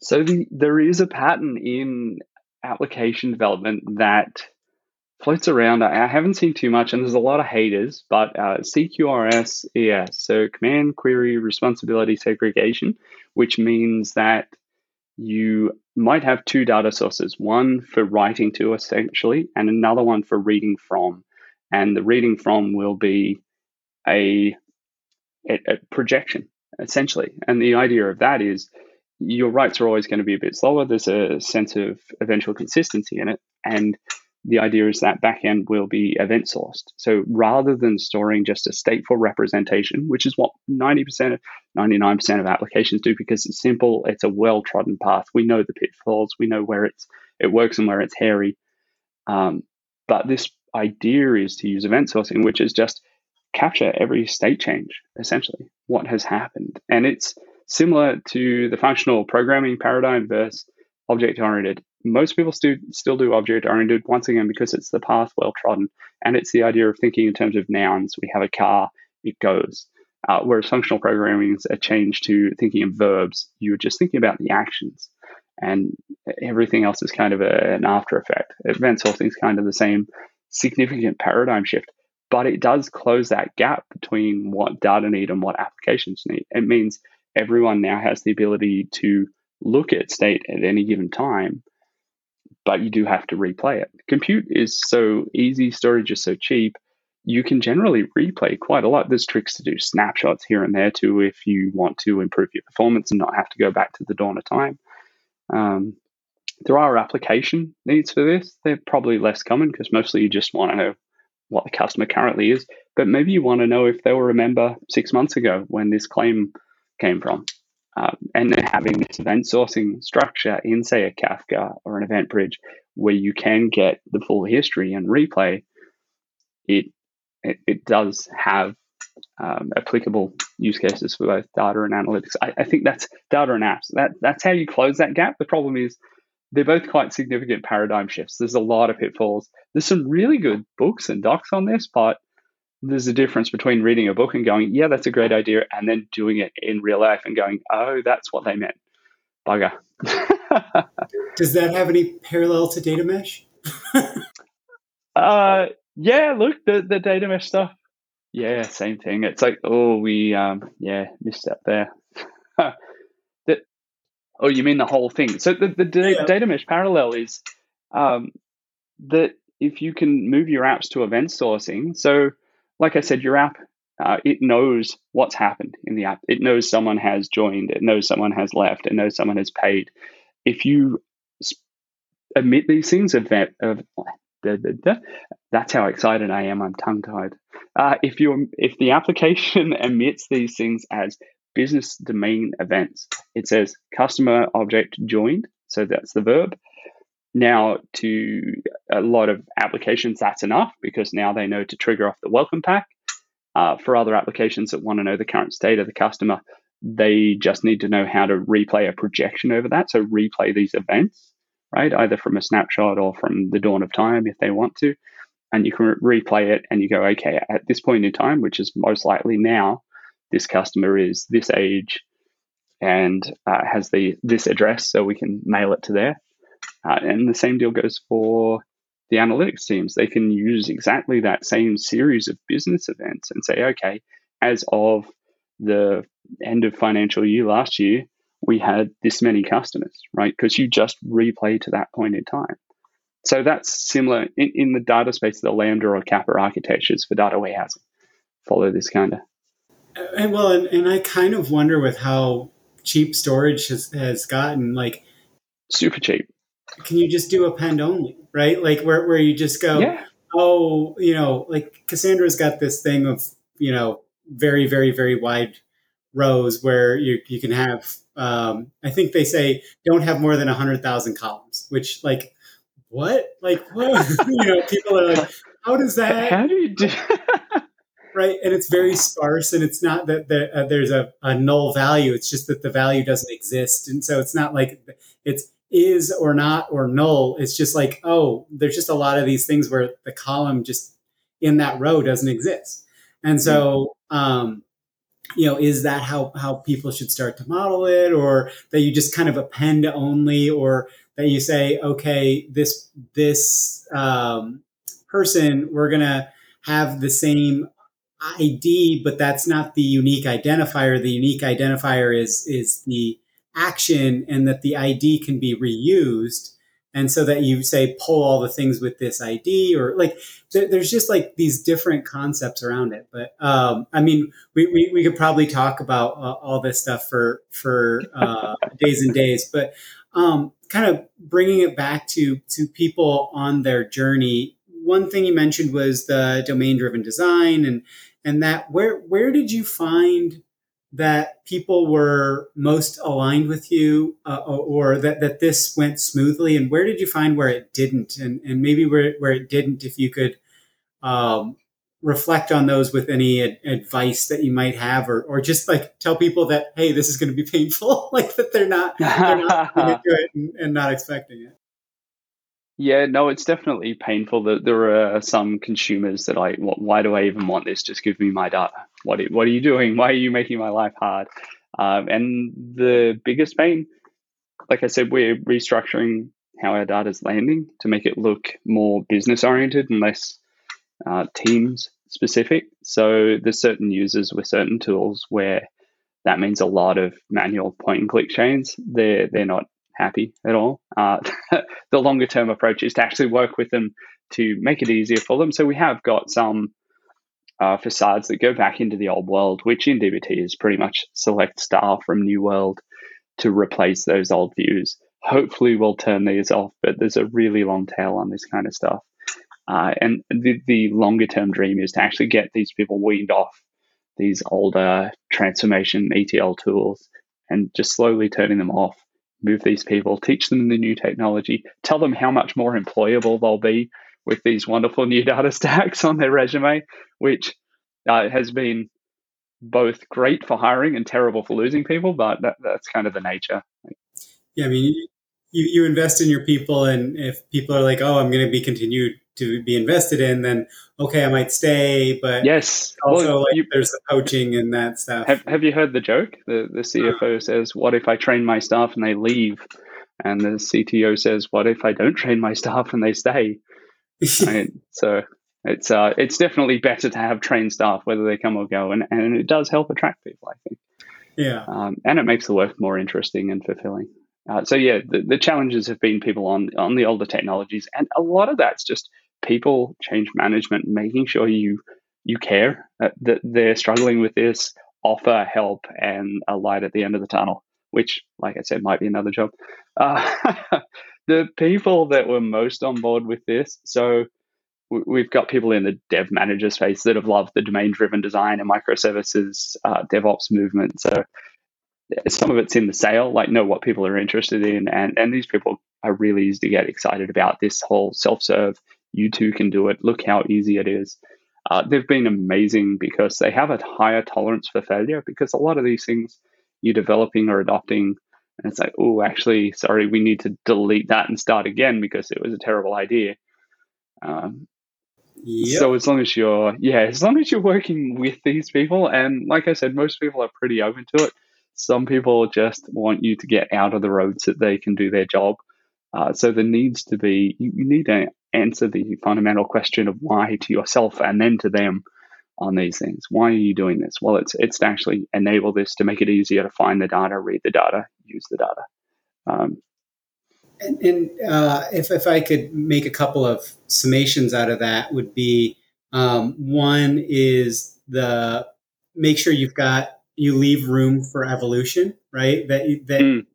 So the, there is a pattern in application development that floats around. I haven't seen too much, and there's a lot of haters, but uh, CQRS ES, so Command Query Responsibility Segregation, which means that you might have two data sources one for writing to, essentially, and another one for reading from. And the reading from will be a, a, a projection, essentially. And the idea of that is your writes are always going to be a bit slower. There's a sense of eventual consistency in it. And the idea is that backend will be event sourced. So rather than storing just a stateful representation, which is what 90%, 99% of applications do because it's simple, it's a well trodden path. We know the pitfalls, we know where it's it works and where it's hairy. Um, but this idea is to use event sourcing, which is just capture every state change, essentially, what has happened. And it's similar to the functional programming paradigm versus object oriented most people still still do object oriented once again because it's the path well trodden and it's the idea of thinking in terms of nouns. We have a car it goes. Uh, whereas functional programming is a change to thinking of verbs. You're just thinking about the actions and everything else is kind of a, an after effect. Event sourcing things kind of the same significant paradigm shift but it does close that gap between what data need and what applications need. It means everyone now has the ability to look at state at any given time but you do have to replay it. Compute is so easy, storage is so cheap, you can generally replay quite a lot. There's tricks to do snapshots here and there too if you want to improve your performance and not have to go back to the dawn of time. Um, there are application needs for this. They're probably less common because mostly you just want to know what the customer currently is, but maybe you want to know if they'll remember six months ago when this claim came from. Um, and then having this event sourcing structure in, say, a Kafka or an event bridge where you can get the full history and replay, it it, it does have um, applicable use cases for both data and analytics. I, I, think that's data and apps. That that's how you close that gap. The problem is they're both quite significant paradigm shifts. There's a lot of pitfalls. There's some really good books and docs on this, but there's a difference between reading a book and going, yeah, that's a great idea, and then doing it in real life and going, oh, that's what they meant. Bugger. Does that have any parallel to data mesh? uh, yeah, look, the, the data mesh stuff. Yeah, same thing. It's like, oh, we, um, yeah, missed out there. that, oh, you mean the whole thing? So the, the da- yeah. data mesh parallel is um, that if you can move your apps to event sourcing, so like I said, your app, uh, it knows what's happened in the app. It knows someone has joined. It knows someone has left. It knows someone has paid. If you emit these things, of, of da, da, da, that's how excited I am. I'm tongue tied. Uh, if you if the application emits these things as business domain events, it says customer object joined. So that's the verb. Now, to a lot of applications, that's enough because now they know to trigger off the welcome pack. Uh, for other applications that want to know the current state of the customer, they just need to know how to replay a projection over that. So, replay these events, right? Either from a snapshot or from the dawn of time if they want to. And you can re- replay it and you go, okay, at this point in time, which is most likely now, this customer is this age and uh, has the this address, so we can mail it to there. Uh, and the same deal goes for the analytics teams. They can use exactly that same series of business events and say, okay, as of the end of financial year last year, we had this many customers, right? Because you just replay to that point in time. So that's similar in, in the data space, the Lambda or Kappa architectures for data warehousing follow this kind of. And well, and, and I kind of wonder with how cheap storage has, has gotten, like super cheap can you just do append only, right? Like where, where you just go, yeah. oh, you know, like Cassandra's got this thing of, you know, very, very, very wide rows where you, you can have, um, I think they say don't have more than a hundred thousand columns, which like, what? Like what? you know, people are like, how does that? How do you do? right and it's very sparse and it's not that the, uh, there's a, a null value it's just that the value doesn't exist and so it's not like it's is or not or null. It's just like, oh, there's just a lot of these things where the column just in that row doesn't exist. And so, um, you know, is that how, how people should start to model it or that you just kind of append only or that you say, okay, this, this, um, person, we're going to have the same ID, but that's not the unique identifier. The unique identifier is, is the action and that the ID can be reused. And so that you say pull all the things with this id or like there's just like these different concepts around it. But um, i mean we, we, we, could probably talk about uh, all this stuff for for uh, days and days. But um, kind of bringing it back to to people on their journey one thing you mentioned was the domain driven design and and that. Where where did you find that people were most aligned with you uh, or that, that this went smoothly and where did you find where it didn't and, and maybe where, where it didn't if you could um, reflect on those with any ad- advice that you might have or, or just like tell people that hey this is going to be painful like that they're not they're not into it and, and not expecting it yeah, no, it's definitely painful that there are some consumers that I, why do I even want this? Just give me my data. What, what are you doing? Why are you making my life hard? Um, and the biggest pain, like I said, we're restructuring how our data is landing to make it look more business oriented and less uh, teams specific. So there's certain users with certain tools where that means a lot of manual point and click chains. They're they're not happy at all. Uh, the longer term approach is to actually work with them to make it easier for them. So we have got some uh, facades that go back into the old world, which in DBT is pretty much select star from new world to replace those old views. Hopefully, we'll turn these off, but there's a really long tail on this kind of stuff. Uh, and the, the longer term dream is to actually get these people weaned off these older transformation ETL tools and just slowly turning them off move these people, teach them the new technology, tell them how much more employable they'll be with these wonderful new data stacks on their resume, which uh, has been both great for hiring and terrible for losing people, but that, that's kind of the nature. Yeah, I mean, you, you invest in your people, and if people are like, "Oh, I'm going to be continued to be invested in," then okay, I might stay. But yes, also well, like you, there's the coaching and that stuff. Have Have you heard the joke? The the CFO uh, says, "What if I train my staff and they leave?" And the CTO says, "What if I don't train my staff and they stay?" Right? So it's uh it's definitely better to have trained staff whether they come or go, and and it does help attract people. I think. Yeah. Um, and it makes the work more interesting and fulfilling. Uh, so yeah, the, the challenges have been people on on the older technologies, and a lot of that's just people, change management, making sure you you care uh, that they're struggling with this, offer help and a light at the end of the tunnel. Which, like I said, might be another job. Uh, the people that were most on board with this, so we've got people in the dev manager space that have loved the domain driven design and microservices uh, DevOps movement. So some of it's in the sale, like know what people are interested in, and and these people are really easy to get excited about this whole self serve. You too can do it. Look how easy it is. Uh, they've been amazing because they have a higher tolerance for failure. Because a lot of these things you're developing or adopting, and it's like, oh, actually, sorry, we need to delete that and start again because it was a terrible idea. Um, Yep. So as long as you're yeah, as long as you're working with these people, and like I said, most people are pretty open to it. Some people just want you to get out of the road so they can do their job. Uh, so there needs to be, you, you need to answer the fundamental question of why to yourself and then to them on these things. Why are you doing this? Well, it's it's to actually enable this to make it easier to find the data, read the data, use the data. Um, and, and uh, if if I could make a couple of summations out of that, would be um, one is the make sure you've got you leave room for evolution, right? That that mm.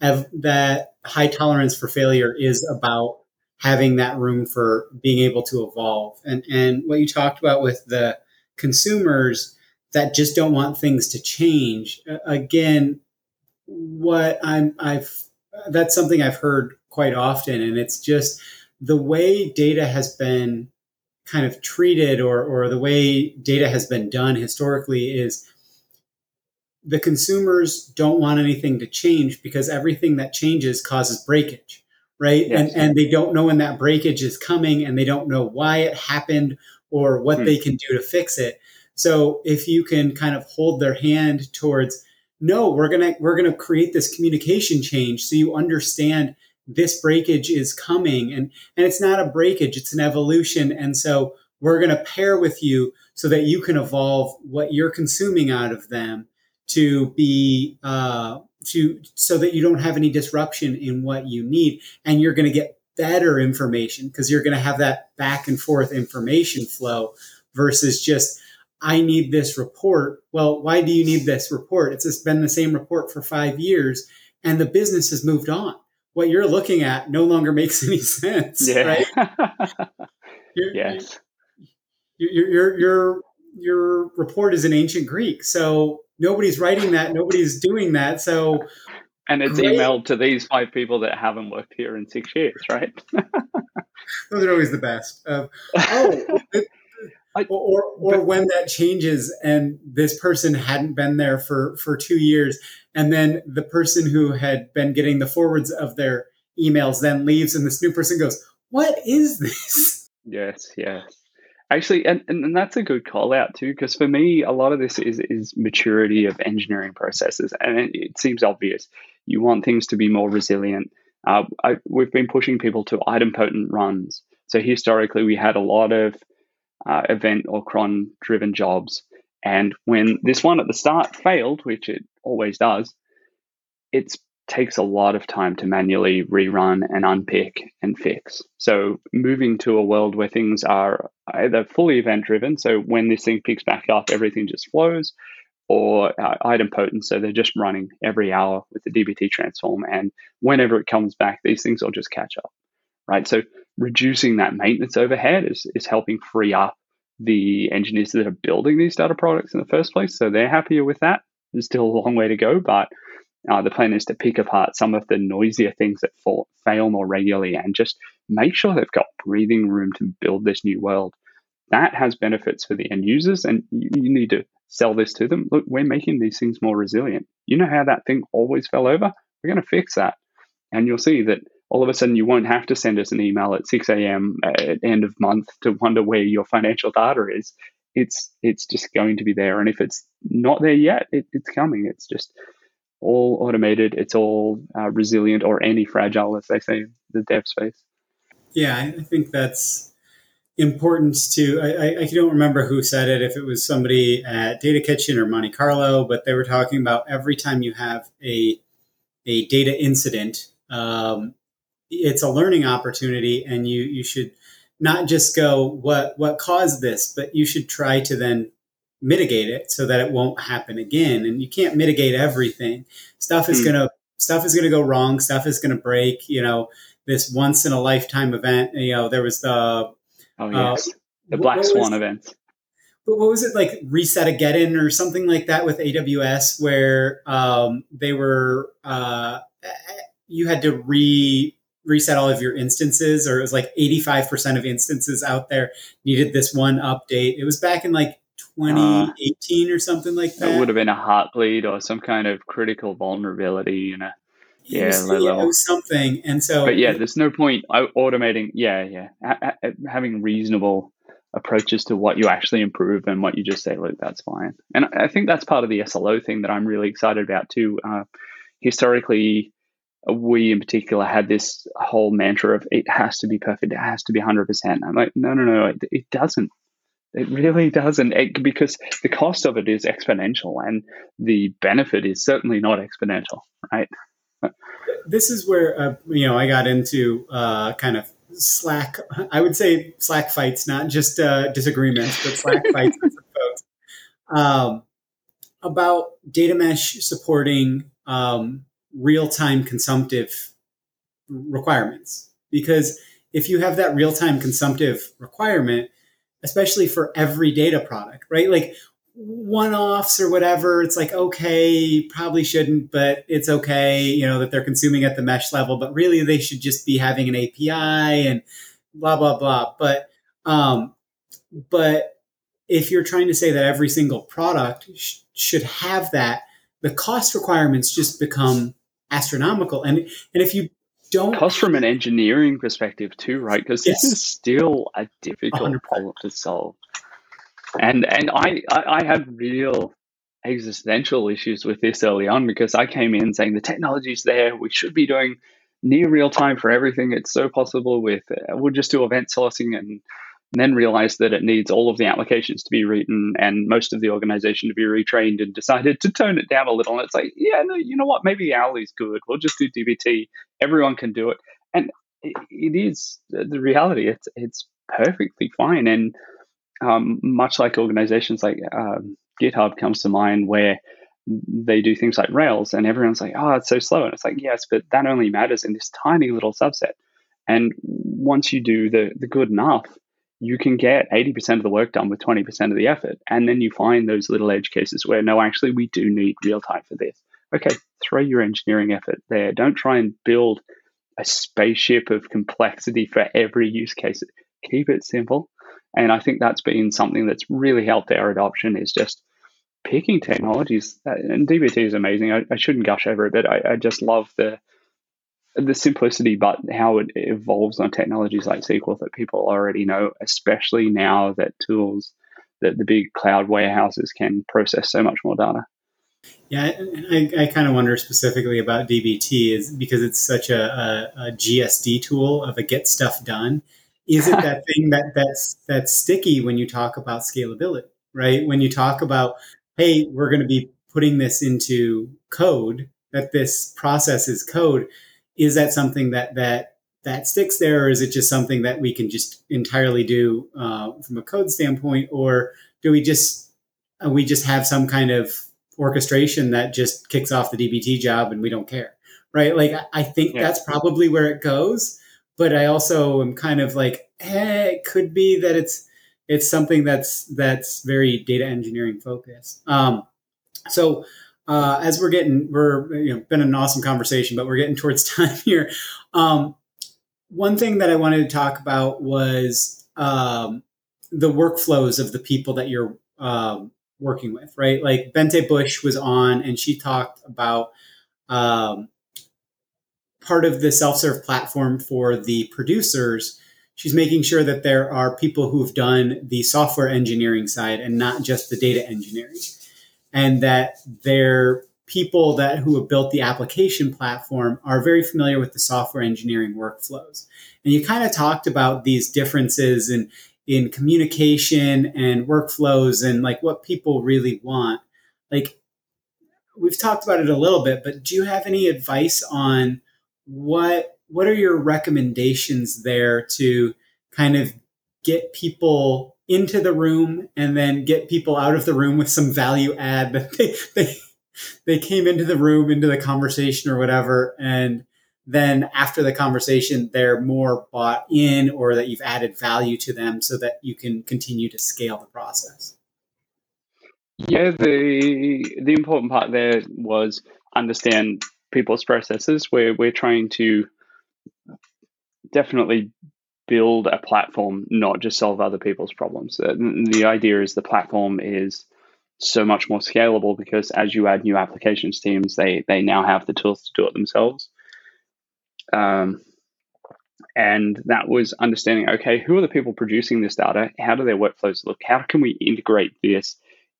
that that high tolerance for failure is about having that room for being able to evolve. And and what you talked about with the consumers that just don't want things to change. Again, what I'm I've that's something I've heard quite often, and it's just the way data has been kind of treated or or the way data has been done historically is the consumers don't want anything to change because everything that changes causes breakage right yes. and and they don't know when that breakage is coming and they don't know why it happened or what hmm. they can do to fix it. So if you can kind of hold their hand towards, no, we're gonna we're gonna create this communication change so you understand this breakage is coming and and it's not a breakage, it's an evolution. And so we're gonna pair with you so that you can evolve what you're consuming out of them to be uh, to so that you don't have any disruption in what you need and you're going to get better information because you're going to have that back and forth information flow versus just I need this report. Well, why do you need this report? It's just been the same report for 5 years and the business has moved on. What you're looking at no longer makes any sense, yeah. right? you're, yes. Your, your your your report is in ancient Greek. So nobody's writing that, nobody's doing that. So, and it's great. emailed to these five people that haven't worked here in six years, right? Those are always the best. Uh, oh, I, or or but, when that changes and this person hadn't been there for for two years, and then the person who had been getting the forwards of their emails then leaves, and this new person goes, "What is this?" Yes, yes. Actually, and, and that's a good call out too, because for me, a lot of this is is maturity of engineering processes, and it, it seems obvious. You want things to be more resilient. Uh, I, we've been pushing people to idempotent runs. So historically, we had a lot of uh, event or cron driven jobs, and when this one at the start failed, which it always does, it's takes a lot of time to manually rerun and unpick and fix. So moving to a world where things are either fully event driven, so when this thing picks back up, everything just flows, or uh, idempotent, so they're just running every hour with the DBT transform, and whenever it comes back, these things will just catch up, right? So reducing that maintenance overhead is, is helping free up the engineers that are building these data products in the first place. So they're happier with that. There's still a long way to go, but uh, the plan is to pick apart some of the noisier things that fall, fail more regularly and just make sure they've got breathing room to build this new world. That has benefits for the end users, and you, you need to sell this to them. Look, we're making these things more resilient. You know how that thing always fell over? We're going to fix that. And you'll see that all of a sudden you won't have to send us an email at 6 a.m. at end of month to wonder where your financial data is. It's it's just going to be there, and if it's not there yet, it, it's coming. It's just all automated. It's all uh, resilient or anti-fragile, as they say in the dev space. Yeah, I think that's important to. I, I, don't remember who said it. If it was somebody at DataKitchen or Monte Carlo, but they were talking about every time you have a a data incident, um, it's a learning opportunity, and you you should not just go what what caused this, but you should try to then mitigate it so that it won't happen again. And you can't mitigate everything. Stuff is mm. gonna stuff is gonna go wrong. Stuff is gonna break. You know, this once in a lifetime event. You know, there was the oh uh, yes, uh, the Black Swan event. But what was it like? Reset-A-Geddon or something like that with AWS, where um, they were uh, you had to re reset all of your instances, or it was like 85% of instances out there needed this one update. It was back in like 2018 uh, or something like that. It would have been a heartbleed or some kind of critical vulnerability, you know. Yeah, was, yeah, it was something. And so, but yeah, there's no point automating. Yeah, yeah, ha- having reasonable approaches to what you actually improve and what you just say, look, that's fine. And I think that's part of the SLO thing that I'm really excited about too. Uh, historically, we in particular had this whole mantra of it has to be perfect, it has to be 100%. I'm like, no, no, no, it, it doesn't. It really doesn't, it, because the cost of it is exponential, and the benefit is certainly not exponential, right? This is where uh, you know I got into uh, kind of Slack. I would say Slack fights, not just uh, disagreements, but Slack fights with folks um, about data mesh supporting um, real time consumptive requirements. Because if you have that real time consumptive requirement, especially for every data product, right? Like one offs or whatever, it's like, okay, probably shouldn't, but it's okay, you know, that they're consuming at the mesh level, but really they should just be having an API and blah, blah, blah. But, um, but if you're trying to say that every single product sh- should have that, the cost requirements just become astronomical. And, and if you, don't cost from an engineering perspective too, right? Because Yes. this is still a difficult 100%. problem to solve. And and I, I I had real existential issues with this early on because I came in saying the technology's there, we should be doing near real time for everything. It's so possible with uh, we'll just do event sourcing and, and then realized that it needs all of the applications to be written and most of the organization to be retrained and decided to tone it down a little. And it's like, yeah, no, you know what? Maybe OWL is good. We'll just do DBT. Everyone can do it. And it, it is the reality. It's it's perfectly fine. And um, much like organizations like um, GitHub comes to mind, where they do things like Rails, and everyone's like, "Oh, it's so slow," and it's like, "Yes, but that only matters in this tiny little subset." And once you do the the good enough, you can get eighty percent of the work done with twenty percent of the effort, and then you find those little edge cases where no, actually, we do need real time for this. Okay, throw your engineering effort there. Don't try and build a spaceship of complexity for every use case. Keep it simple. And I think that's been something that's really helped our adoption is just picking technologies. Uh, And DBT is amazing. I, I shouldn't gush over it, but I, I just love the the simplicity, but how it evolves on technologies like SQL that people already know, especially now that tools that the big cloud warehouses can process so much more data. Yeah, and I, I kind of wonder specifically about DBT is because it's such a, a, a GSD tool of a get stuff done. Is it that thing that that's that's sticky when you talk about scalability, right? When you talk about, hey, we're going to be putting this into code, that this process is code. Is that something that that that sticks there, or is it just something that we can just entirely do uh, from a code standpoint, or do we just uh, we just have some kind of orchestration that just kicks off the DBT job and we don't care, right? Like I- think Yeah. that's probably where it goes, but I also am kind of like, eh, it could be that it's it's something that's that's very data engineering focused. Um, so uh, as we're getting, we're you know been an awesome conversation, but we're getting towards time here. Um, one thing that I wanted to talk about was um, the workflows of the people that you're um, working with, right? Like Bente Bush was on, and she talked about um, part of the self-serve platform for the producers. She's making sure that there are people who've done the software engineering side and not just the data engineering, and that they're people that who have built the application platform are very familiar with the software engineering workflows. And you kind of talked about these differences in in communication and workflows and like what people really want. Like we've talked about it a little bit, but do you have any advice on what what are your recommendations there to kind of get people into the room and then get people out of the room with some value add that they they they came into the room into the conversation or whatever and then after the conversation they're more bought in or that you've added value to them so that you can continue to scale the process Yeah, the the important part there was understand people's processes. Where we're trying to definitely build a platform, not just solve other people's problems. Uh, The idea is the platform is so much more scalable because as you add new applications teams, they they now have the tools to do it themselves. Um, and that was understanding okay, who are the people producing this data? How do their workflows look? How can we integrate this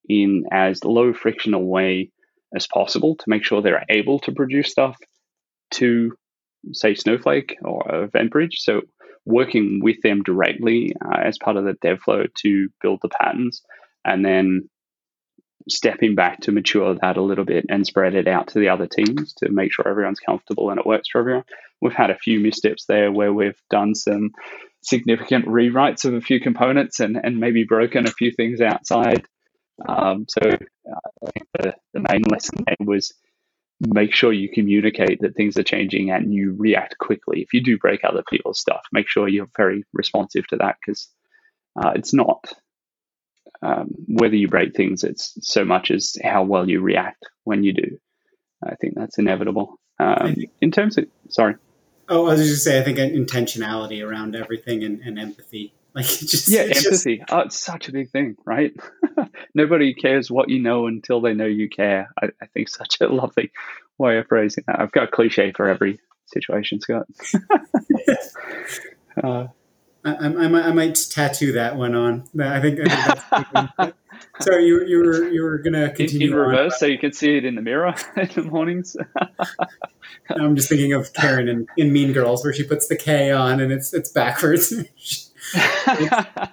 in as low frictional way as possible to make sure they're able to produce stuff to say Snowflake or EventBridge. So working with them directly uh, as part of the dev flow to build the patterns and then stepping back to mature that a little bit and spread it out to the other teams to make sure everyone's comfortable and it works for everyone. We've had a few missteps there where we've done some significant rewrites of a few components and, and maybe broken a few things outside. Um, so uh, I think the, the main lesson there was make sure you communicate that things are changing and you react quickly. If you do break other people's stuff, make sure you're very responsive to that because uh, it's not um, whether you break things, it's so much as how well you react when you do. I think that's inevitable. Um, in terms of, sorry. Oh, I was just say, I think intentionality around everything and, and empathy. Like, just, yeah, empathy. Just... Oh, it's such a big thing, right? Nobody cares what you know until they know you care. I, I think such a lovely way of phrasing that. I've got a cliche for every situation, Scott. uh, I, I, I, might tattoo that one on. I think. I think that's Sorry, you, you were you were gonna continue in, in reverse, on. so you can see it in the mirror in the mornings. I'm just thinking of Karen in, in Mean Girls, where she puts the K on and it's it's backwards.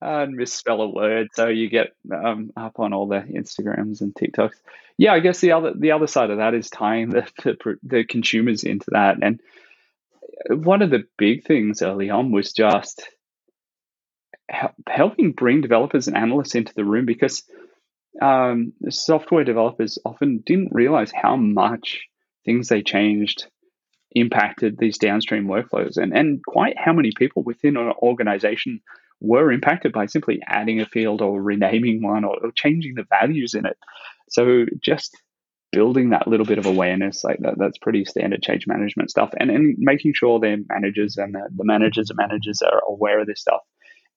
and misspell a word, so you get um, up on all the Instagrams and TikToks. Yeah, I guess the other the other side of that is tying the, the, the consumers into that, and one of the big things early on was just helping bring developers and analysts into the room because um, software developers often didn't realize how much things they changed impacted these downstream workflows and, and quite how many people within an organization were impacted by simply adding a field or renaming one or, or changing the values in it. So just building that little bit of awareness like that that's pretty standard change management stuff and, and making sure their managers and the, the managers and managers are aware of this stuff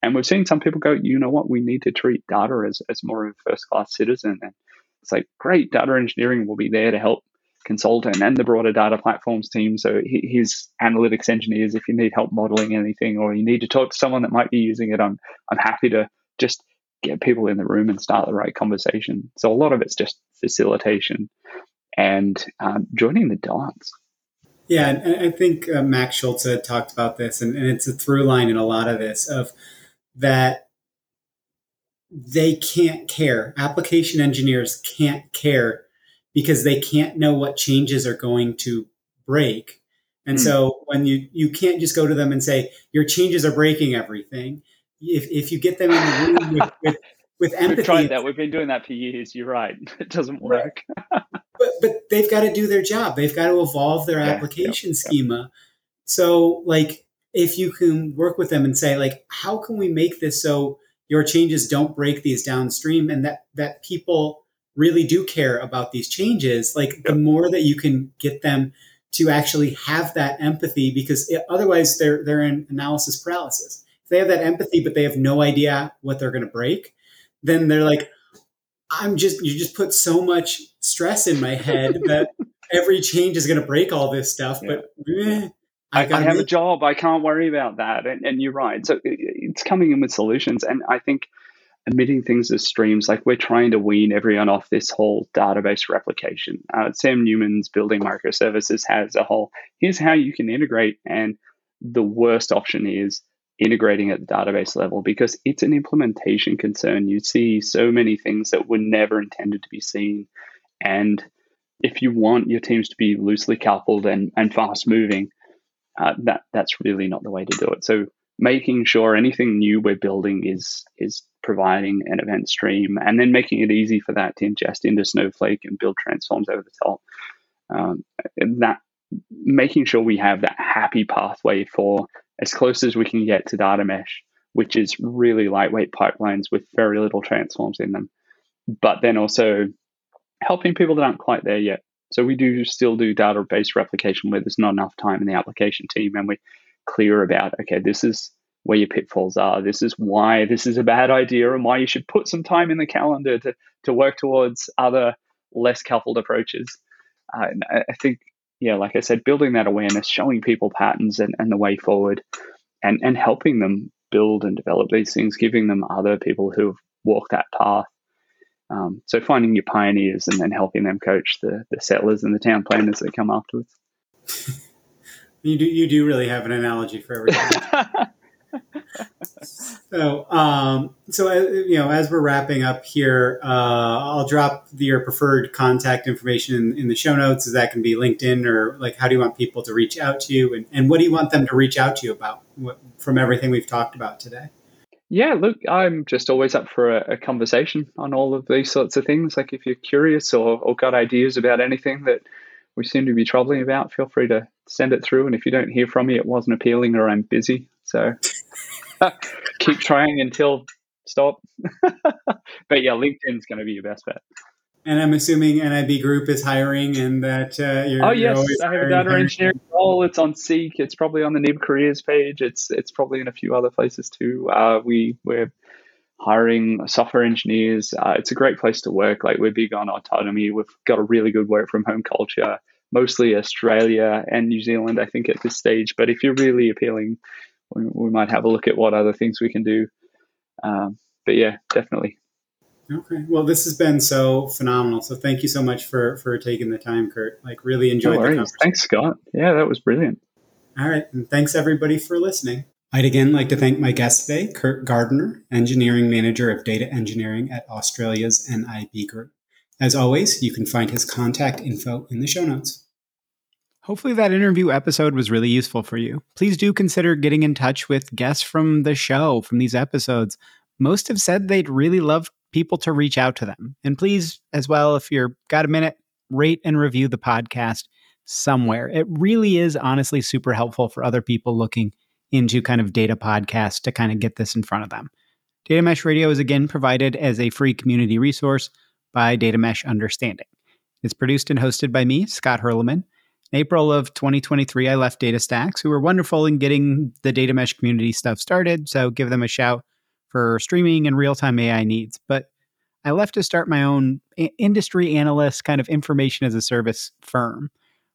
and we've seen some people go, you know what, we need to treat data as, as more of a first class citizen. And it's like, great, data engineering will be there to help consultant and the broader data platforms team. So his analytics engineers, if you need help modeling anything or you need to talk to someone that might be using it, I'm I'm happy to just get people in the room and start the right conversation. So a lot of it's just facilitation and um, joining the dots. Yeah, and I think uh, Max Schultze had talked about this, and, and it's a through line in a lot of this of that they can't care. Application engineers can't care because they can't know what changes are going to break. And mm. so when you you can't just go to them and say your changes are breaking everything. If if you get them in the room with, with, with empathy, we've tried that. We've been doing that for years. You're right. It doesn't work. but but they've got to do their job. They've got to evolve their yeah, application yeah, schema. Yeah. So like if you can work with them and say like how can we make this so your changes don't break these downstream and that that people really do care about these changes like yep. the more that you can get them to actually have that empathy because it, otherwise they're they're in analysis paralysis if they have that empathy but they have no idea what they're going to break then they're like i'm just you just put so much stress in my head that every change is going to break all this stuff yeah. but eh, I, I, have a job. I can't worry about that. And, and you're right. So it's coming in with solutions. And I think emitting things as streams, like we're trying to wean everyone off this whole database replication. Uh, Sam Newman's building microservices has a whole here's how you can integrate. And the worst option is integrating at the database level because it's an implementation concern. You see so many things that were never intended to be seen. And if you want your teams to be loosely coupled and, and fast moving, uh, that that's really not the way to do it. So making sure anything new we're building is is providing an event stream, and then making it easy for that to ingest into Snowflake and build transforms over the top. Um, that making sure we have that happy pathway for as close as we can get to data mesh, which is really lightweight pipelines with very little transforms in them, but then also helping people that aren't quite there yet so we do still do database replication where there's not enough time in the application team and we're clear about, okay, this is where your pitfalls are. This is why this is a bad idea and why you should put some time in the calendar to, to work towards other less coupled approaches. Uh, I think, yeah, like I said, building that awareness, showing people patterns and, and the way forward and, and helping them build and develop these things, giving them other people who have walked that path um, so finding your pioneers and then helping them coach the, the settlers and the town planners that come afterwards. you do you do really have an analogy for everything. so um, so uh, you know as we're wrapping up here, uh, I'll drop your preferred contact information in, in, the show notes. Is that can be LinkedIn or like how do you want people to reach out to you, and, and what do you want them to reach out to you about what, from everything we've talked about today? Yeah, look, I'm just always up for a, a, conversation on all of these sorts of things. Like if you're curious or, or got ideas about anything that we seem to be troubling about, feel free to send it through. And if you don't hear from me, it wasn't appealing or I'm busy. So keep trying until stop. but yeah, LinkedIn's going to be your best bet. And I'm assuming NIB Group is hiring, and that uh, you're. Oh yes, you're I have a data engineering role. It's on Seek. It's probably on the NIB careers page. It's it's probably in a few other places too. Uh, we we're hiring software engineers. Uh, it's a great place to work. Like we're big on autonomy. We've got a really good work from home culture. mostly Australia and New Zealand, I think, at this stage. But if you're really appealing, we, we might have a look at what other things we can do. Um, but yeah, definitely. Okay. Well, this has been so phenomenal. So thank you so much for for taking the time, Kurt. Like really enjoyed no the conversation. Thanks, Scott. Yeah, that was brilliant. All right. And thanks everybody for listening. I'd again like to thank my guest today, Kurt Gardiner, Engineering Manager of Data Engineering at Australia's NIB Group. As always, you can find his contact info in the show notes. Hopefully, that interview episode was really useful for you. Please do consider getting in touch with guests from the show, from these episodes. Most have said they'd really love people to reach out to them. And please, as well, if you're got a minute, rate and review the podcast somewhere. It really is honestly super helpful for other people looking into kind of data podcasts to kind of get this in front of them. Data Mesh Radio is again provided as a free community resource by Data Mesh Understanding. It's produced and hosted by me, Scott Hirleman. In April of 2023, I left DataStax, who were wonderful in getting the Data Mesh community stuff started. So give them a shout for streaming and real time AI needs. But I left to start my own industry analyst kind of information as a service firm.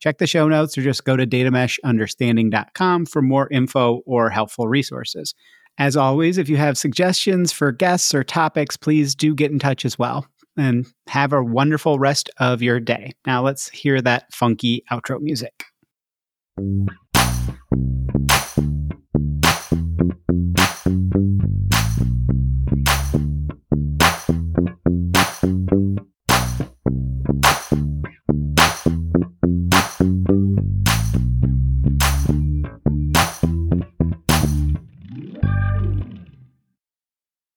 Check the show notes or just go to datameshunderstanding.com for more info or helpful resources. As always, if you have suggestions for guests or topics, please do get in touch as well. And have a wonderful rest of your day. Now let's hear that funky outro music.